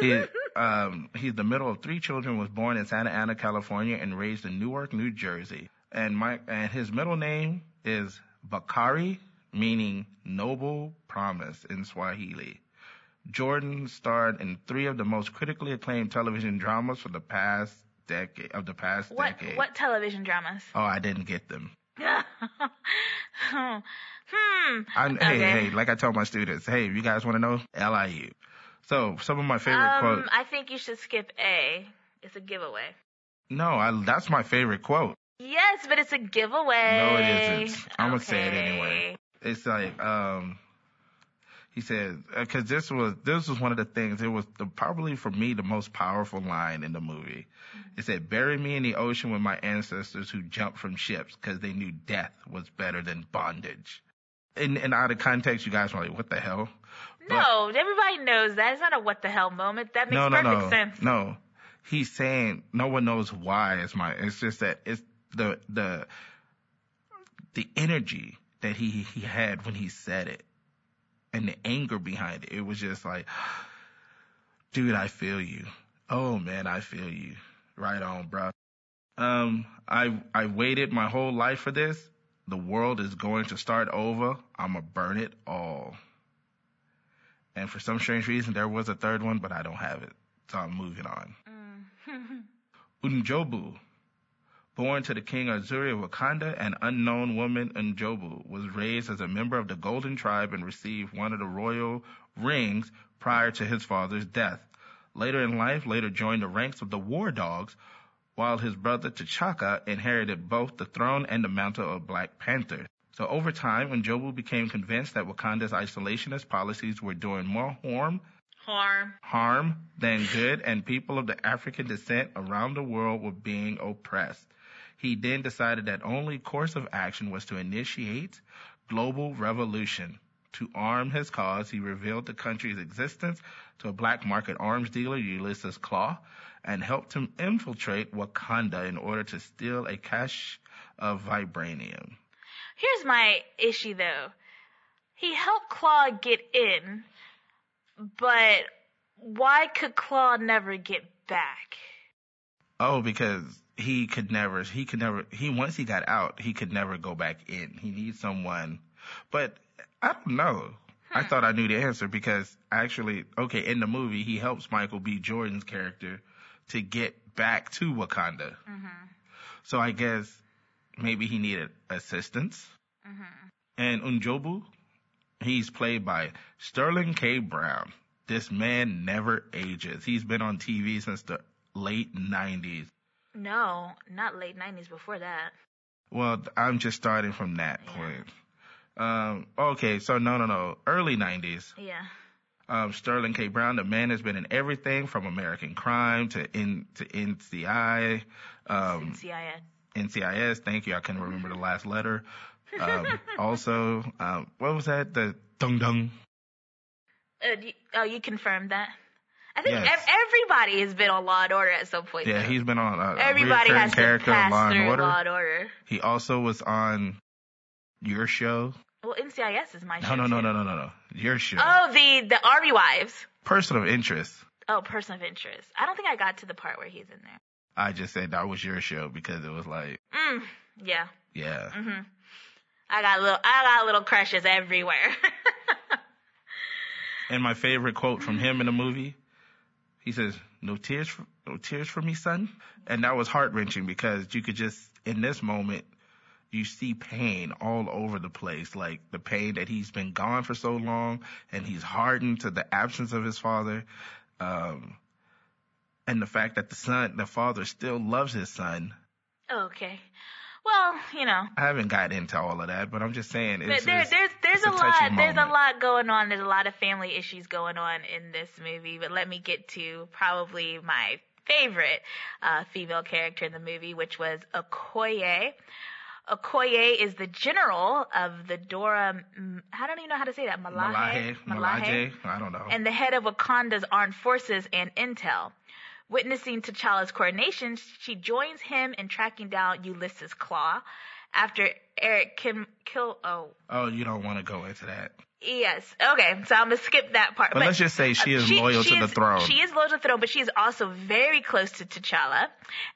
He, um, he's the middle of three children. Was born in Santa Ana, California, and raised in Newark, New Jersey. And my and his middle name is Bakari, meaning noble promise in Swahili. Jordan starred in three of the most critically acclaimed television dramas for the past decade of the past What decade. what television dramas? Oh, I didn't get them. hmm. I, Hey, Okay. hey, like I tell my students, hey, you guys want to know, LIU. So some of my favorite Um, quotes. I think you should skip A. It's a giveaway. No, I, that's my favorite quote. Yes, but it's a giveaway. No, it isn't. I'ma say it anyway. It's like um, he said because this was this was one of the things. It was the, probably for me the most powerful line in the movie. It said, "Bury me in the ocean with my ancestors who jumped from ships because they knew death was better than bondage." And, and out of context, you guys were like, "What the hell?" No, everybody knows that. It's not a what the hell moment. That makes no, no, perfect no, sense. no. He's saying no one knows why. It's my. It's just that it's the the the energy that he he had when he said it, and the anger behind it. It was just like, dude, I feel you. Oh man, I feel you. Right on, bro. Um, I I waited my whole life for this. The world is going to start over. I'ma burn it all. And for some strange reason, there was a third one, but I don't have it. So I'm moving on. Mm. N'Jobu. Born to the king Azuri of Wakanda, an unknown woman, N'Jobu, was raised as a member of the Golden Tribe and received one of the royal rings prior to his father's death. Later in life, later joined the ranks of the War Dogs, while his brother T'Chaka inherited both the throne and the mantle of Black Panther. So over time, N'Jobu became convinced that Wakanda's isolationist policies were doing more harm Harm. harm than good, and people of the African descent around the world were being oppressed. He then decided that only course of action was to initiate global revolution. To arm his cause, he revealed the country's existence to a black market arms dealer, Ulysses Klaue, and helped him infiltrate Wakanda in order to steal a cache of vibranium. Here's my issue though. He helped Klaue get in, but why could Klaue never get back? Oh, because he could never, he could never, he, once he got out, he could never go back in. He needs someone, but I don't know. I hmm. thought I knew the answer because actually, okay, in the movie, he helps Michael B. Jordan's character to get back to Wakanda. Mm-hmm. So I guess maybe he needed assistance. And N'Jobu, he's played by Sterling K. Brown. This man never ages. He's been on TV since the late 90s. No, not late 90s before that. Well, I'm just starting from that point. Um, okay, so no, no, no. Early 90s. Yeah. Um, Sterling K. Brown, the man has been in everything from American Crime to in to NCI, um, CIN. NCIS. Thank you. I couldn't remember the last letter. Um, also, um, what was that? The dung dung. Uh, oh, you confirmed that? I think Yes. ev- everybody has been on Law and Order at some point. Yeah, though. he's been on a, a Everybody recurring has character on Law and through Order. Law and Order. He also was on your show. Well, NCIS is my No, show. no, no, no, no, no, no. Your show. Oh, the the Army Wives. Person of interest. Oh, person of interest. I don't think I got to the part where he's in there. I just said that was your show because it was like, Mm, yeah. yeah. Mhm. I got little I got little crushes everywhere. And my favorite quote from him in the movie, he says, "No tears, for, no tears for me, son." And that was heart wrenching because you could just in this moment you see pain all over the place, like the pain that he's been gone for so long, and he's hardened to the absence of his father, um, and the fact that the son, the father, still loves his son. okay. Well, you know, I haven't got into all of that, but I'm just saying it's, there, it's- there's there's it's a, a lot there's a lot going on. There's a lot of family issues going on in this movie. But let me get to probably my favorite uh, female character in the movie, which was Okoye. Okoye is the general of the Dora. I don't even know how to say that. Malahe, Malahe. Malaje, I don't know. and the head of Wakanda's armed forces and intel. Witnessing T'Challa's coronation, she joins him in tracking down Ulysses Klaue after Eric Kim kill. Oh, oh, you don't want to go into that. yes. Okay, so I'm gonna skip that part. But let's just say she is loyal to the throne. She is loyal to the throne, but she is also very close to T'Challa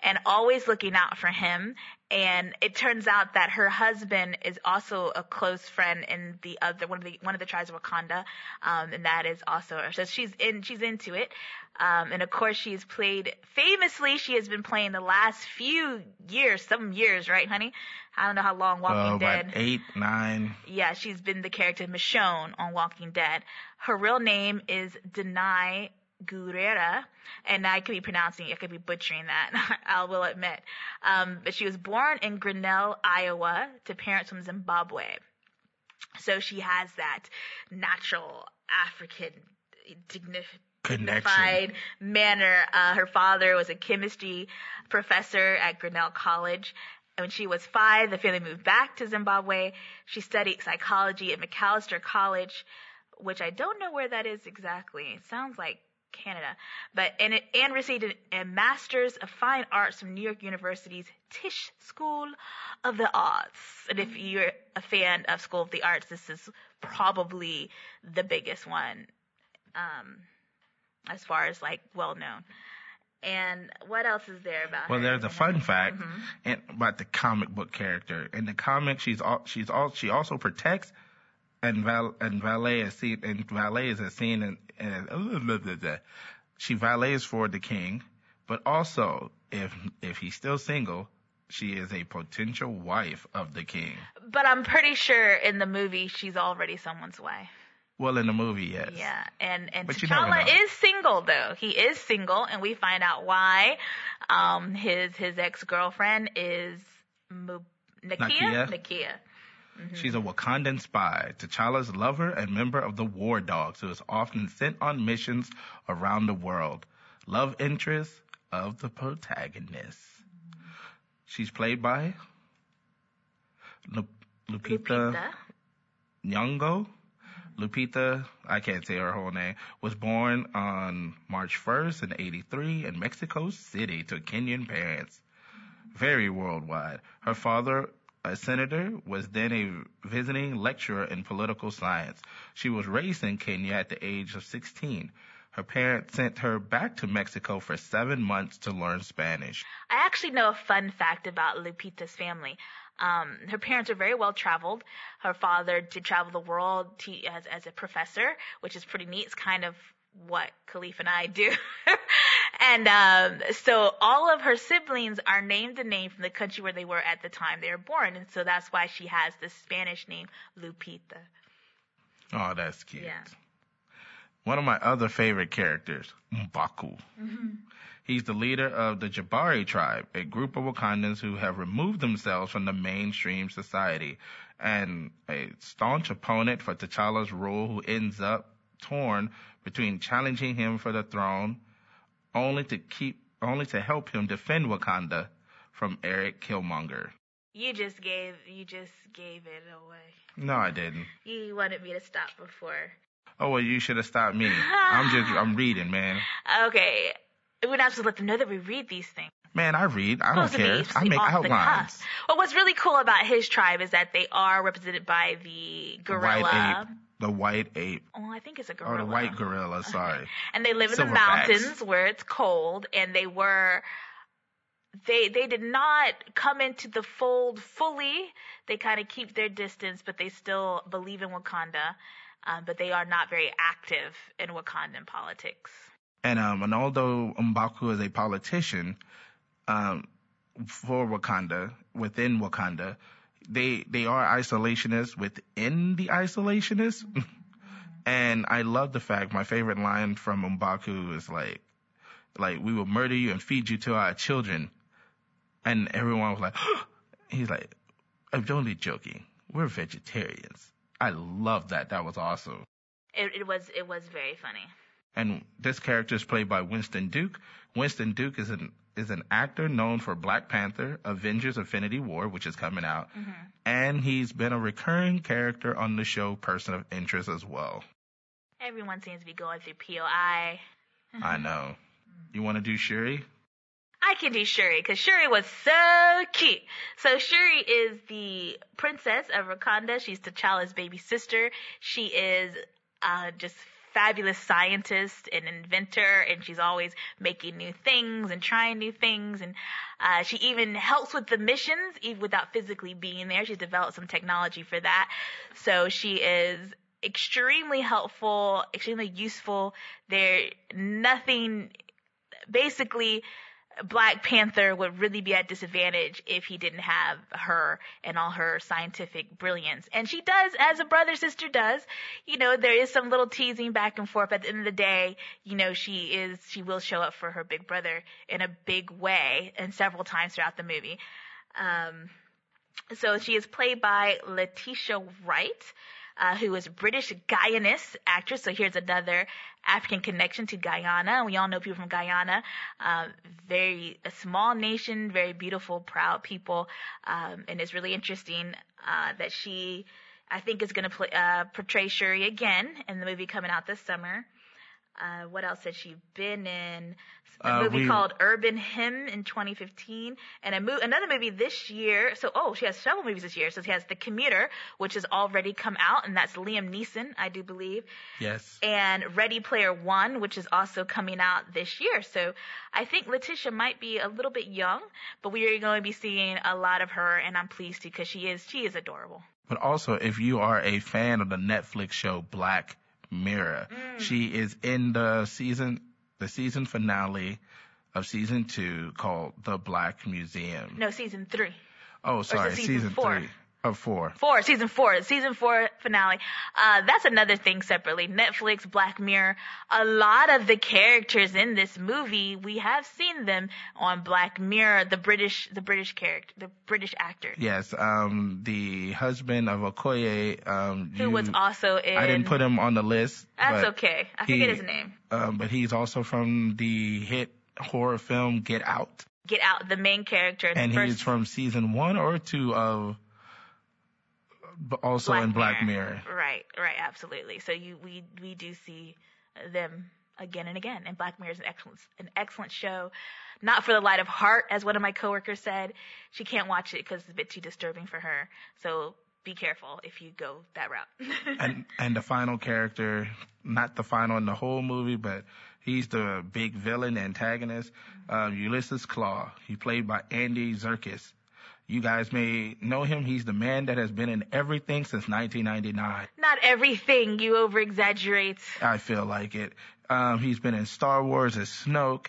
and always looking out for him. And it turns out that her husband is also a close friend in the other one of the one of the tribes of Wakanda, um, and that is also so she's in she's into it. Um, and of course, she's played famously. She has been playing the last few years, some years, right, honey? I don't know how long Walking Uh, Dead. eight, nine. Yeah, she's been the character Michonne on Walking Dead. Her real name is Danai Gurira, and I could be pronouncing, I could be butchering that, I will admit. Um, but she was born in Grinnell, Iowa, to parents from Zimbabwe. So she has that natural African dignified Connection. manner. Uh, her father was a chemistry professor at Grinnell College. And when she was five, the family moved back to Zimbabwe. She studied psychology at Macalester College, which I don't know where that is exactly. It sounds like Canada, but and it and received a, a master's of fine arts from New York University's Tisch School of the Arts. And if you're a fan of School of the Arts, this is probably the biggest one. Um, as far as like well known. And what else is there about Well, her? there's a fun fact Mhm. and about the comic book character. In the comic, she's all, she's all, she also protects and val, and valet is seen and valet is a scene in, in she valets for the king, but also if if he's still single, she is a potential wife of the king. But I'm pretty sure in the movie she's already someone's wife. Well, in the movie, yes. Yeah, and and But T'Challa is single though. He is single, and we find out why. Um, his his ex girlfriend is Mu- Nakia. Nakia. Nakia. Mm-hmm. She's a Wakandan spy, T'Challa's lover and member of the War Dogs, who is often sent on missions around the world. Love interest of the protagonist. She's played by Lu- Lupita, Lupita. Nyong'o. Lupita, I can't say her whole name, was born on March 1st in 83 in Mexico City to Kenyan parents. Very worldwide. Her father, a senator, was then a visiting lecturer in political science. She was raised in Kenya at the age of 16. Her parents sent her back to Mexico for seven months to learn Spanish. I actually know a fun fact about Lupita's family. Um, her parents are very well traveled. Her father did travel the world te- as, as a professor, which is pretty neat. It's kind of what Caliph and I do. and um, so all of her siblings are named a name from the country where they were at the time they were born. And so that's why she has the Spanish name Lupita. Oh, that's cute. Yeah. One of my other favorite characters, M'Baku. He's the leader of the Jabari tribe, a group of Wakandans who have removed themselves from the mainstream society, and a staunch opponent for T'Challa's rule who ends up torn between challenging him for the throne, only to keep, only to help him defend Wakanda from Erik Killmonger. You just gave you just gave it away. No, I didn't. You wanted me to stop before. Oh well, you should have stopped me. I'm just, I'm reading, man. Okay. We're not supposed to let them know that we read these things. Man, I read. I don't Supposed to be- care. I make outlines. Well, what's really cool about his tribe is that they are represented by The gorilla. The white ape. Oh, I think it's a Oh, gorilla. the white gorilla. Sorry. And they live in the Silverbacks. mountains where it's cold, and they were. They they did not come into the fold fully. They kind of keep their distance, but they still believe in Wakanda. Um, but they are not very active in Wakandan politics. And um, and although M'Baku is a politician, um, for Wakanda within Wakanda, they they are isolationists within the isolationists. and I love the fact my favorite line from M'Baku is like, like we will murder you and feed you to our children, and everyone was like, he's like, I'm only joking. We're vegetarians. I love that. That was awesome. It, it was it was very funny. and this character is played by Winston Duke. Winston Duke is an is an actor known for Black Panther, Avengers: Infinity War, which is coming out, and he's been a recurring character on the show Person of Interest as well. Everyone seems to be going through POI. I know. You want to do Shuri? I can do Shuri because Shuri was so cute. So Shuri is the princess of Wakanda. She's T'Challa's baby sister. She is uh, just fabulous scientist and inventor, and she's always making new things and trying new things. And uh, she even helps with the missions, even without physically being there. She's developed some technology for that. So she is extremely helpful, extremely useful. There, nothing basically Black Panther would really be at disadvantage if he didn't have her and all her scientific brilliance. And she does, as a brother sister does. You know, there is some little teasing back and forth. At the end of the day, you know, she is, she will show up for her big brother in a big way and several times throughout the movie. Um, so she is played by Letitia Wright, uh, who is British Guyanese actress. So here's another African connection to Guyana. We all know people from Guyana. Uh, very a small nation, very beautiful, proud people, um, and it's really interesting uh, that she, I think, is going to play uh, portray Shuri again in the movie coming out this summer. Uh, what else has she been in? A Uh, movie we- called Urban Hymn in 2015, and a mo- another movie this year. So, oh, she has several movies this year. So she has The Commuter, which has already come out, and that's Liam Neeson, I do believe, Yes. and Ready Player One, which is also coming out this year. So I think Letitia might be a little bit young, but we are going to be seeing a lot of her, and I'm pleased to because she is she is adorable. But also, if you are a fan of the Netflix show Black Mirror, Mm. she is in the season, the season finale of season two called The Black Museum. No, season three. Oh, sorry, season season four? three of four. Four, season four, season four finale. Uh, that's another thing separately. Netflix, Black Mirror. A lot of the characters in this movie, we have seen them on Black Mirror. The British, the British character, the British actor, Yes, um, the husband of Okoye, um, who you- was also in. I didn't put him on the list. That's okay. I he- forget his name. Um, but he's also from the hit horror film Get Out, Get out the main character. and first he's from season one or two of, but also in Black Mirror. Right, right, absolutely. So you we we do see them again and again. And Black Mirror is an excellent an excellent show. Not for the light of heart, as one of my coworkers said. She can't watch it because it's a bit too disturbing for her. So be careful if you go that route. and and the final character, not the final in the whole movie, but he's the big villain antagonist, um, Ulysses Klaue. He played by Andy Serkis. You guys may know him. He's the man that has been in everything since 1999. Not everything you over exaggerate. I feel like it. Um, he's been in Star Wars as Snoke.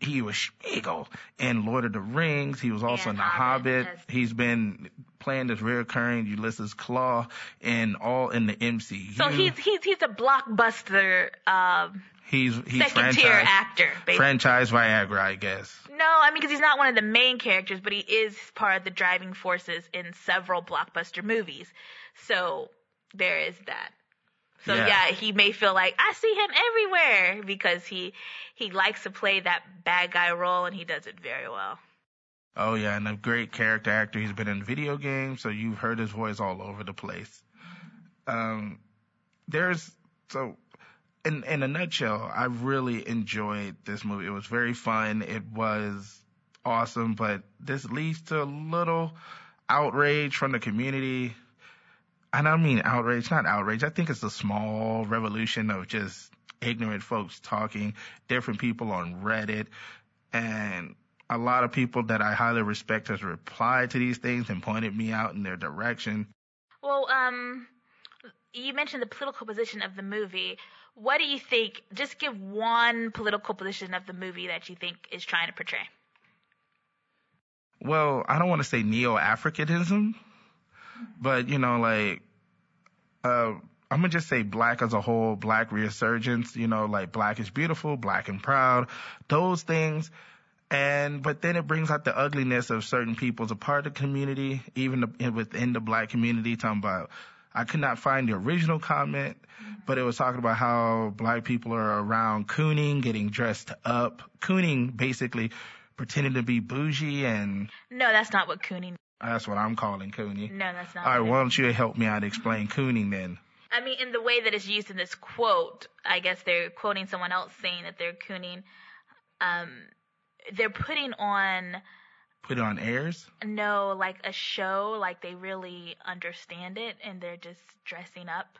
He was Schmeagol in Lord of the Rings. He was also And in The Hobbit, Hobbit. He's been playing this reoccurring Ulysses Klaue in all in the MCU. So he's he's he's a blockbuster um, he's he's second tier actor. Basically. franchise Viagra, I guess. No, I mean because he's not one of the main characters, but he is part of the driving forces in several blockbuster movies. So there is that. So Yeah. yeah. he may feel like I see him everywhere because he he likes to play that bad guy role and he does it very well. Oh yeah, and a great character actor. He's been in video games, so you've heard his voice all over the place. Um, there's so in in a nutshell, I really enjoyed this movie. It was very fun. It was awesome, but this leads to a little outrage from the community. And I don't mean outrage, not outrage. I think it's a small revolution of just ignorant folks talking, different people on Reddit, and a lot of people that I highly respect has replied to these things and pointed me out in their direction. Well, um, you mentioned the political position of the movie. What do you think? Just give one political position of the movie that you think is trying to portray. Well, I don't want to say neo-Africanism, but you know, like, uh, I'm gonna just say black as a whole, black resurgence, you know, like black is beautiful, black and proud, those things. And, but then it brings out the ugliness of certain people's a part of the community, even the, within the black community, talking about, I could not find the original comment, but it was talking about how black people are around cooning, getting dressed up, cooning basically pretending to be bougie and No, that's not what cooning. That's what I'm calling cooning. No, that's not. All right, why don't you help me out explain cooning then? I mean, in the way that it's used in this quote, I guess they're quoting someone else saying that they're cooning. Um, they're putting on Put on airs? no like a show, like they really understand it, and they're just dressing up.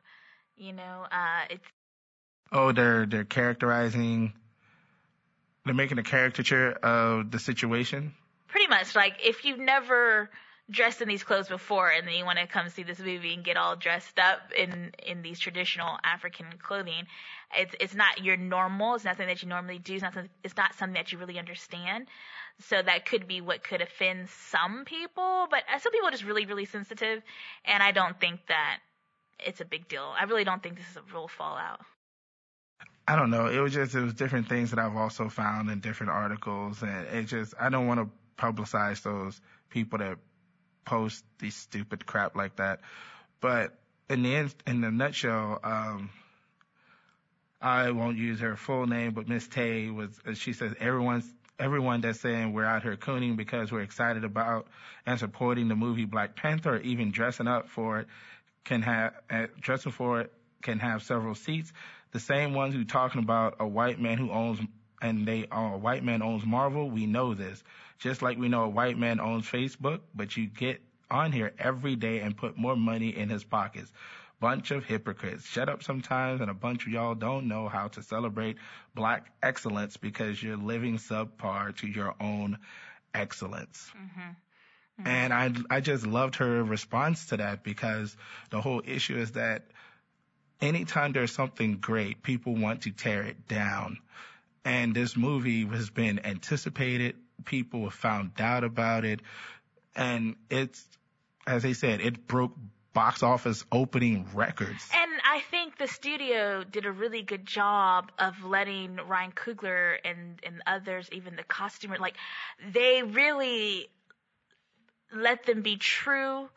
You know, uh, it's Oh, they're they're characterizing they're making a caricature of the situation. pretty much like if you've never dressed in these clothes before, and then you want to come see this movie and get all dressed up in in these traditional African clothing, it's it's not your normal. It's not something that you normally do. It's not something, it's not something that you really understand. So that could be what could offend some people, but uh, some people are just really really sensitive, and I don't think that it's a big deal. I really don't think this is a real fallout. I don't know. It was just it was different things that I've also found in different articles, and it just I don't want to publicize those people that post these stupid crap like that. But in the end, in the nutshell, um, I won't use her full name, but Miss Tay was. She says everyone's everyone that's saying we're out here cooning because we're excited about and supporting the movie Black Panther, or even dressing up for it, can have uh, dressing for it can have several seats. The same ones who talking about a white man who owns and they uh, a white man owns Marvel. We know this, just like we know a white man owns Facebook. But you get on here every day and put more money in his pockets. Bunch of hypocrites. Shut up sometimes, and a bunch of y'all don't know how to celebrate black excellence because you're living subpar to your own excellence. Mm-hmm. Mm-hmm. And I, I just loved her response to that because the whole issue is that anytime there's something great, people want to tear it down. And this movie has been anticipated. People have found out about it. And it's, as they said, it broke box office opening records. And I think the studio did a really good job of letting Ryan Coogler and, and others, even the costumer, like, they really let them be true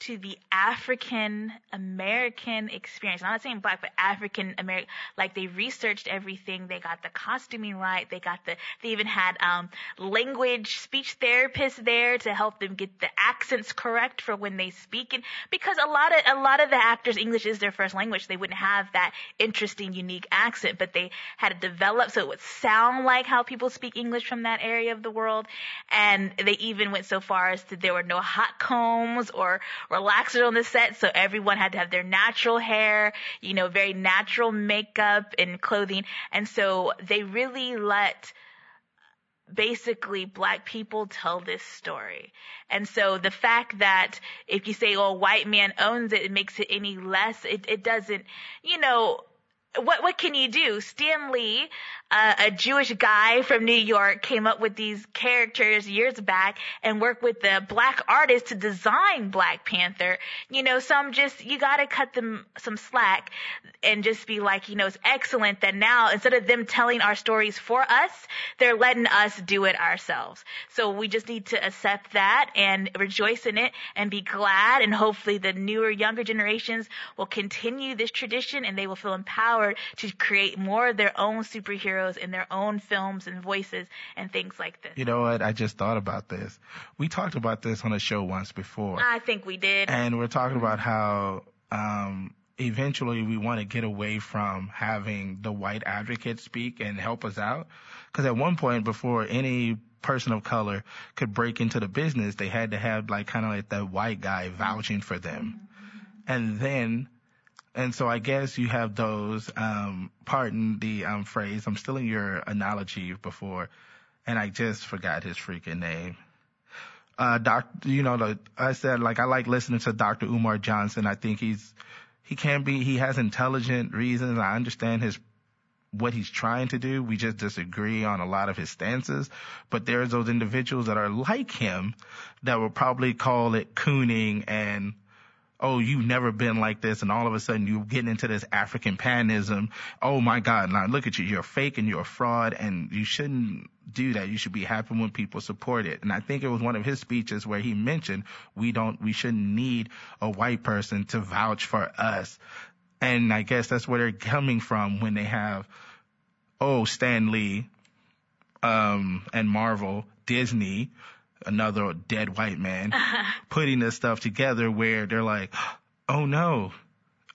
to the African American experience. I'm not saying black, but African American. Like they researched everything. They got the costuming right. They got the. They even had um, language speech therapists there to help them get the accents correct for when they speak. And because a lot of a lot of the actors English is their first language, they wouldn't have that interesting, unique accent. But they had to develop so it would sound like how people speak English from that area of the world. And they even went so far as to there were no hot combs or relaxers on the set, so everyone had to have their natural hair, you know, very natural makeup and clothing. And so they really let basically black people tell this story. And so the fact that if you say, oh, white man owns it, it makes it any less, it, it doesn't, you know, what what can you do? Stan Lee, uh, a Jewish guy from New York, came up with these characters years back and worked with the black artist to design Black Panther. You know, some just you got to cut them some slack and just be like, you know, it's excellent that now instead of them telling our stories for us, they're letting us do it ourselves. So we just need to accept that and rejoice in it and be glad and hopefully the newer, younger generations will continue this tradition and they will feel empowered to create more of their own superheroes in their own films and voices and things like this. You know what? I just thought about this. We talked about this on a show once before. I think we did. And we're talking about how um, eventually we want to get away from having the white advocate speak and help us out. Because at one point, before any person of color could break into the business, they had to have like kind of like that white guy vouching for them. And then and so I guess you have those, um, pardon the um, phrase, I'm still in your analogy before, and I just forgot his freaking name. Uh, doc, you know, the, I said like I like listening to Dr. Umar Johnson. I think he's, he can be, he has intelligent reasons. I understand his, what he's trying to do. We just disagree on a lot of his stances, but there's those individuals that are like him that will probably call it cooning and oh, you've never been like this, and all of a sudden you're getting into this African panism. Oh my God, now look at you, you're fake and you're a fraud, and you shouldn't do that. You should be happy when people support it. And I think it was one of his speeches where he mentioned we don't, we shouldn't need a white person to vouch for us. And I guess that's where they're coming from when they have, oh, Stan Lee, um, and Marvel, Disney, another dead white man uh-huh. putting this stuff together where they're like, oh no,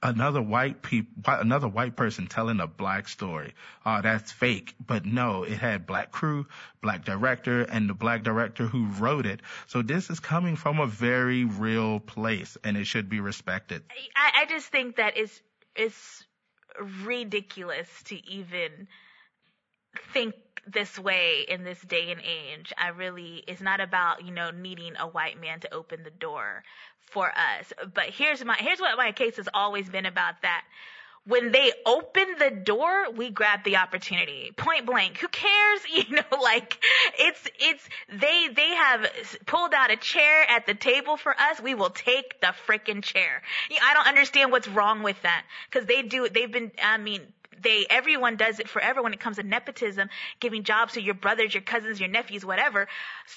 another white peop- another white person telling a black story. Oh, that's fake. But no, it had black crew, black director, and the black director who wrote it. So this is coming from a very real place and it should be respected. I, I just think that it's, it's ridiculous to even think this way in this day and age. I really, it's not about, you know, needing a white man to open the door for us. But here's my, here's what my case has always been about that. When they open the door, we grab the opportunity. Point blank. Who cares? You know, like, it's, it's, they, they have pulled out a chair at the table for us. We will take the freaking chair. You know, I don't understand what's wrong with that. Cause they do, they've been, I mean, they everyone does it forever when it comes to nepotism, giving jobs to your brothers, your cousins, your nephews, whatever.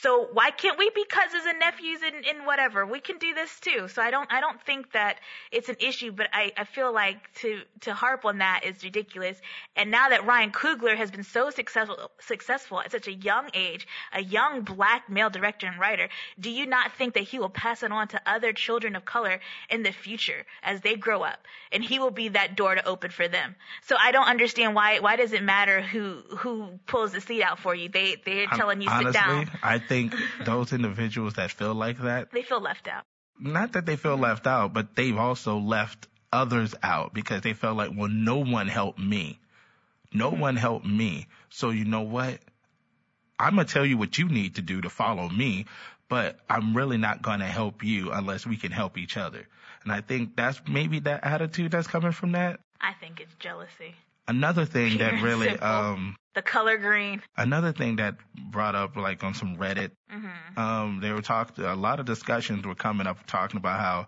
So why can't we be cousins and nephews and, and whatever? We can do this too. So I don't I don't think that it's an issue, but I, I feel like to to harp on that is ridiculous. And now that Ryan Coogler has been so successful successful at such a young age, a young black male director and writer, do you not think that he will pass it on to other children of color in the future as they grow up? And he will be that door to open for them. So I don't understand why why does it matter who who pulls the seat out for you? They they're telling you Honestly, sit down. I think those individuals that feel like that, They feel left out. not that they feel left out, but they've also left others out because they felt like, well, no one helped me. No hmm. one helped me. So you know what? I'm going to tell you what you need to do to follow me, but I'm really not going to help you unless we can help each other. And I think that's maybe that attitude that's coming from that. I think it's jealousy. Another thing Pure that really, um, The color green. another thing that brought up like on some Reddit, hmm um, they were talking, a lot of discussions were coming up talking about how,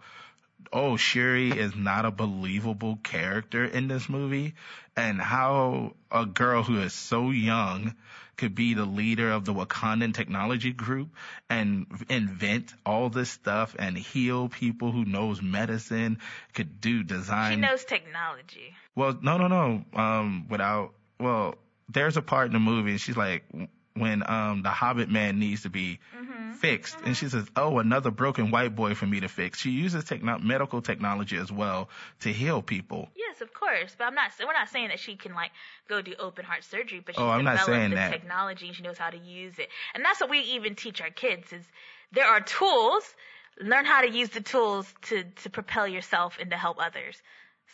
oh, Shuri is not a believable character in this movie and how a girl who is so young could be the leader of the Wakandan technology group and invent all this stuff and heal people who knows medicine, could do design. She knows technology. Well, no, no, no. Um, without, well, there's a part in the movie and she's like, when, um, the Hobbit man needs to be hmm fixed. And she says, oh, another broken white boy for me to fix. She uses techno- medical technology as well to heal people. Yes, of course. But I'm not. We're not saying that she can like go do open heart surgery. But she's Oh, I'm not saying the that. technology and she knows how to use it. And that's what we even teach our kids: is there are tools. Learn how to use the tools to to propel yourself and to help others.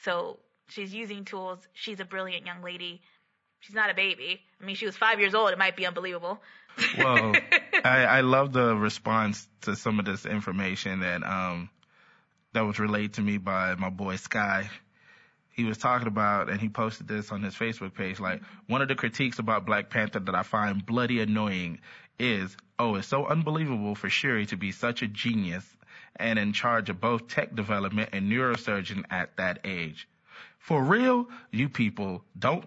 So she's using tools. She's a brilliant young lady. She's not a baby. I mean, she was five years old. It might be unbelievable. Well, I, I love the response to some of this information that, um, that was relayed to me by my boy Sky. He was talking about, and he posted this on his Facebook page, like, one of the critiques about Black Panther that I find bloody annoying is, oh, it's so unbelievable for Shuri to be such a genius and in charge of both tech development and neurosurgeon at that age. For real, you people don't,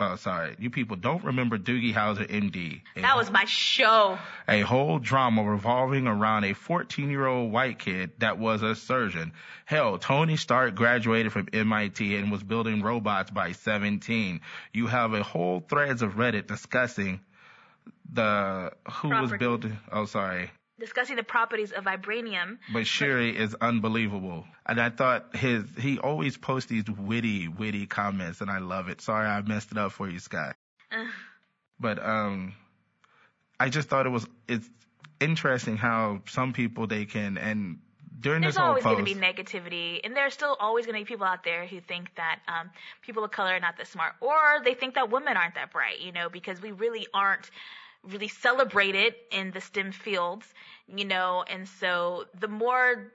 uh, sorry, you people don't remember Doogie Howser, MD. that was my show. a whole drama revolving around a 14 year old white kid that was a surgeon. Hell, Tony Stark graduated from MIT and was building robots by 17. You have a whole threads of Reddit discussing the who was building. Oh, sorry. Discussing the properties of vibranium. But Shuri is unbelievable. And I thought his, he always posts these witty, witty comments and I love it. Sorry I messed it up for you, Scott. But um I just thought it was it's interesting how some people they can and during There's this whole always going to be negativity, and there's still always going to be people out there who think that um, people of color are not that smart, or they think that women aren't that bright, you know, because we really aren't really celebrated in the STEM fields, you know, and so the more,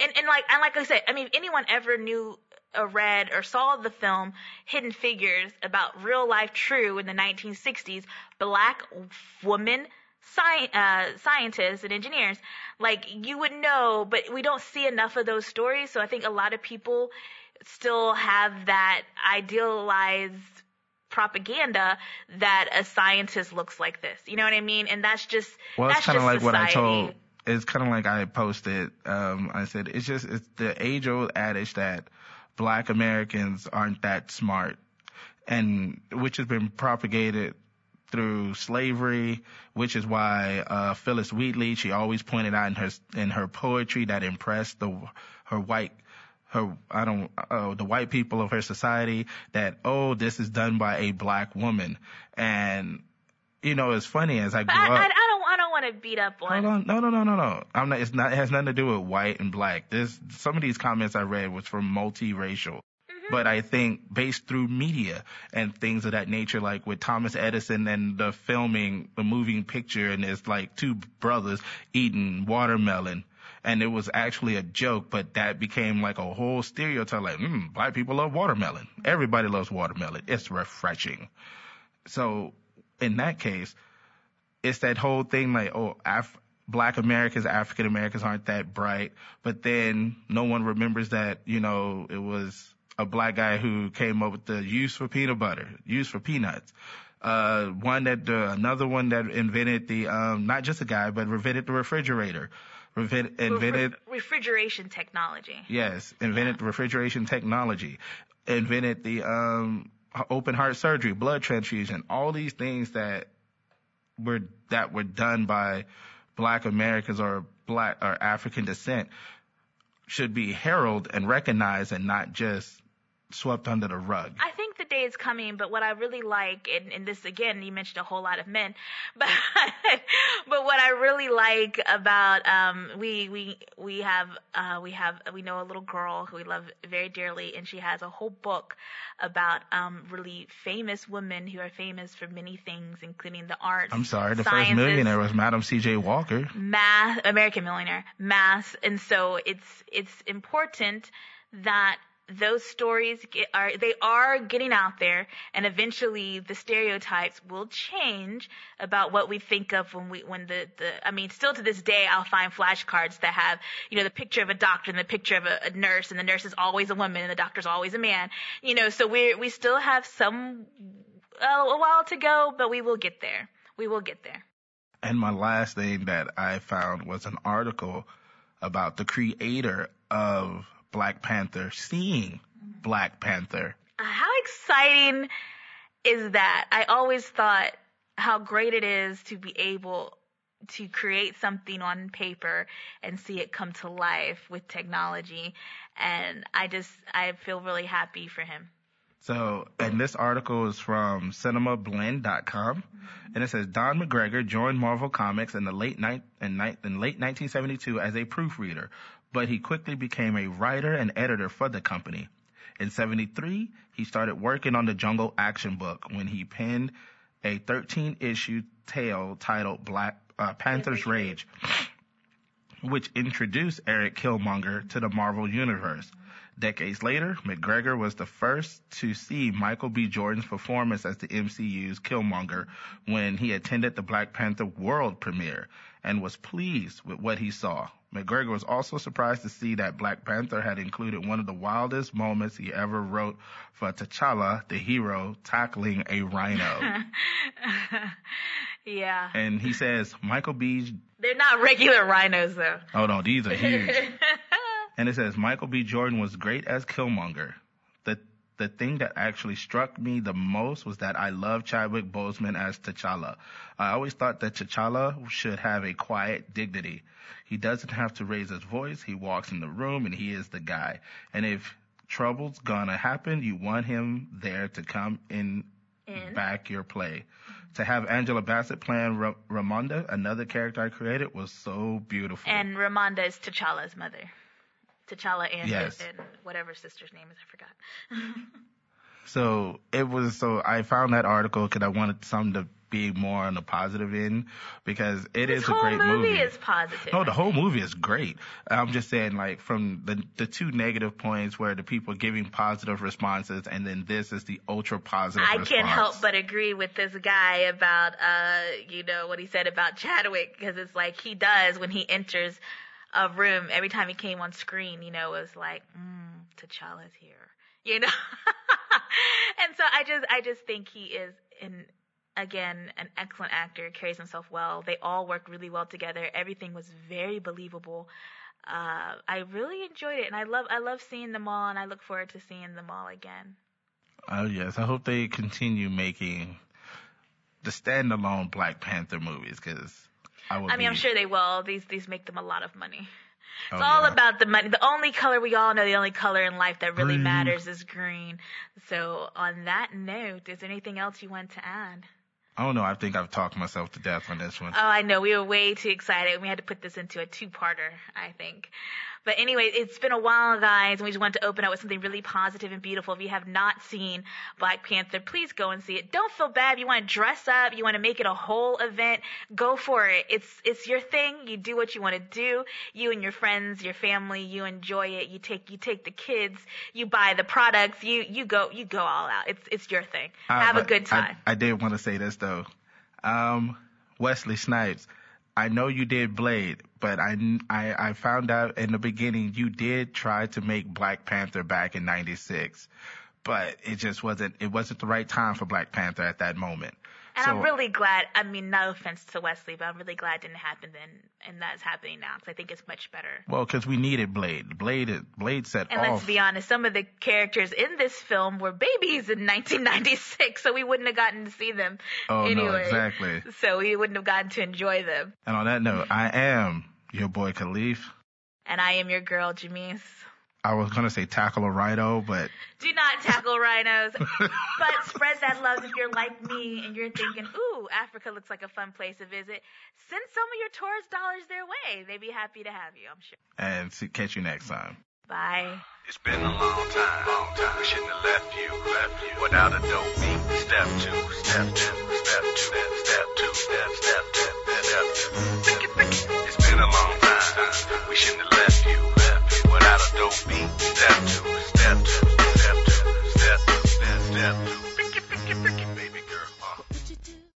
and, and like, and like I said, I mean, if anyone ever knew or read or saw the film Hidden Figures about real life true in the 1960s, black women sci- uh, scientists and engineers, like you would know, but we don't see enough of those stories. So I think a lot of people still have that idealized propaganda that a scientist looks like this. You know what I mean? And that's just well it's kind of like what I told it's kind of like I posted um I said it's just it's the age old adage that black Americans aren't that smart and which has been propagated through slavery, which is why uh, Phillis Wheatley she always pointed out in her in her poetry that impressed the her white her I don't uh, the white people of her society that oh this is done by a black woman and you know it's funny as I grew I, up. I, I don't I don't want to beat up on Hold on. No, no, no, no, no. I'm not, it's not, it has nothing to do with white and black. This, some of these comments I read was from multiracial. But I think based through media and things of that nature, like with Thomas Edison and the filming, the moving picture, and it's like two brothers eating watermelon. And it was actually a joke, but that became like a whole stereotype, like, mm, black people love watermelon. Everybody loves watermelon. It's refreshing. So in that case, it's that whole thing like, oh, Af- black Americans, African Americans aren't that bright, but then no one remembers that, you know, it was a black guy who came up with the use for peanut butter, use for peanuts. Uh, one that, uh, another one that invented the, um, not just a guy, but invented the refrigerator. Invented, Refri- refrigeration technology. yes, invented the refrigeration technology, invented the, um, open heart surgery, blood transfusion, all these things that were that were done by black Americans or black or African descent should be heralded and recognized and not just swept under the rug. I think the day is coming, but what I really like, and, and this again, you mentioned a whole lot of men, but but what I really like about um, we we we have uh, we have we know a little girl who we love very dearly, and she has a whole book about um, really famous women who are famous for many things, including the arts. I'm sorry, the sciences, first millionaire was Madam C.J. Walker. math American millionaire math and so it's it's important that those stories get, are they are getting out there and eventually the stereotypes will change about what we think of when we when the the I mean still to this day I'll find flashcards that have you know the picture of a doctor and the picture of a, a nurse and the nurse is always a woman and the doctor's always a man. You know so we we still have some uh, a while to go but we will get there. We will get there. And my last thing that I found was an article about the creator of Black Panther seeing Black Panther. how exciting is that? I always thought how great it is to be able to create something on paper and see it come to life with technology. And I just, I feel really happy for him. So, and this article is from cinemablend.com mm-hmm. and it says Don McGregor joined Marvel Comics in the late night in, ni- in late 1972 as a proofreader, but he quickly became a writer and editor for the company. In 73, he started working on the Jungle Action book when he penned a 13 issue tale titled Black uh, Panther's Rage, which introduced Erik Killmonger to the Marvel Universe. Decades later, McGregor was the first to see Michael B. Jordan's performance as the MCU's Killmonger when he attended the Black Panther world premiere and was pleased with what he saw. McGregor was also surprised to see that Black Panther had included one of the wildest moments he ever wrote for T'Challa, the hero, tackling a rhino. yeah. and he says, Michael B. They're not regular rhinos though. Oh no, these are huge. And it says Michael B. Jordan was great as Killmonger. The thing that actually struck me the most was that I love Chadwick Boseman as T'Challa. I always thought that T'Challa should have a quiet dignity. He doesn't have to raise his voice. He walks in the room and he is the guy. And if trouble's gonna happen, you want him there to come in, In. back your play. To have Angela Bassett playing Ra- Ramonda, another character I created, was so beautiful. And Ramonda is T'Challa's mother. T'Challa and, Yes. and whatever sister's name is, I forgot. So it was so I found that article because I wanted something to be more on the positive end because it is this a great movie, movie. is positive. no, the whole movie is great. I'm just saying, like, from the the two negative points where the people giving positive responses, and then this is the ultra positive. I response. can't help but agree with this guy about, uh, you know, what he said about Chadwick, because it's like he does when he enters a room, every time he came on screen, you know, it was like, mm, T'Challa's here, you know? and so I just, I just think he is in, again, an excellent actor, carries himself well. They all work really well together. Everything was very believable. Uh, I really enjoyed it, and I love, I love seeing them all, and I look forward to seeing them all again. Oh yes, I hope they continue making the standalone Black Panther movies because I. I mean, I'm sure they will. These these make them a lot of money. It's Oh, all yeah. about the money. The only color we all know, the only color in life that really Green. matters is green. So on that note, is there anything else you want to add? I don't know. I think I've talked myself to death on this one. Oh, I know. We were way too excited. We had to put this into a two-parter, I think. But anyway, it's been a while, guys, and we just wanted to open up with something really positive and beautiful. If you have not seen Black Panther, please go and see it. Don't feel bad. If you want to dress up, you want to make it a whole event, go for it. It's it's your thing. You do what you want to do. You and your friends, your family, you enjoy it. You take you take the kids, you buy the products, you you go you go all out. It's it's your thing. Uh, have a good I- time. I, did want to say this though. Um, Wesley Snipes, I know you did Blade, but I, I, I found out in the beginning you did try to make Black Panther back in 96, but it just wasn't, it wasn't the right time for Black Panther at that moment. And so, I'm really glad. I mean, no offense to Wesley, but I'm really glad it didn't happen then, and that's happening now because I think it's much better. well, cause we needed Blade. Blade, Blade set And off. let's be honest, some of the characters in this film were babies in 1996, so we wouldn't have gotten to see them oh no, exactly. So we wouldn't have gotten to enjoy them. And on that note, I am your boy Caliph. And I am your girl, Jamese. I was gonna say tackle a rhino, but Do not tackle rhinos, but spread that love if you're like me and you're thinking, ooh, Africa looks like a fun place to visit. Send some of your tourist dollars their way. They'd be happy to have you, I'm sure. and see, catch you next time. Bye. It's been a long time, long time. We shouldn't have left you, left you without a dope beat. Step two, step two, step two, step, step two, step, step, step, step, step two. Think it, think it. It's been a long time. We shouldn't have without a dope beat. Step two, step two, step two, step two, step two. Step two.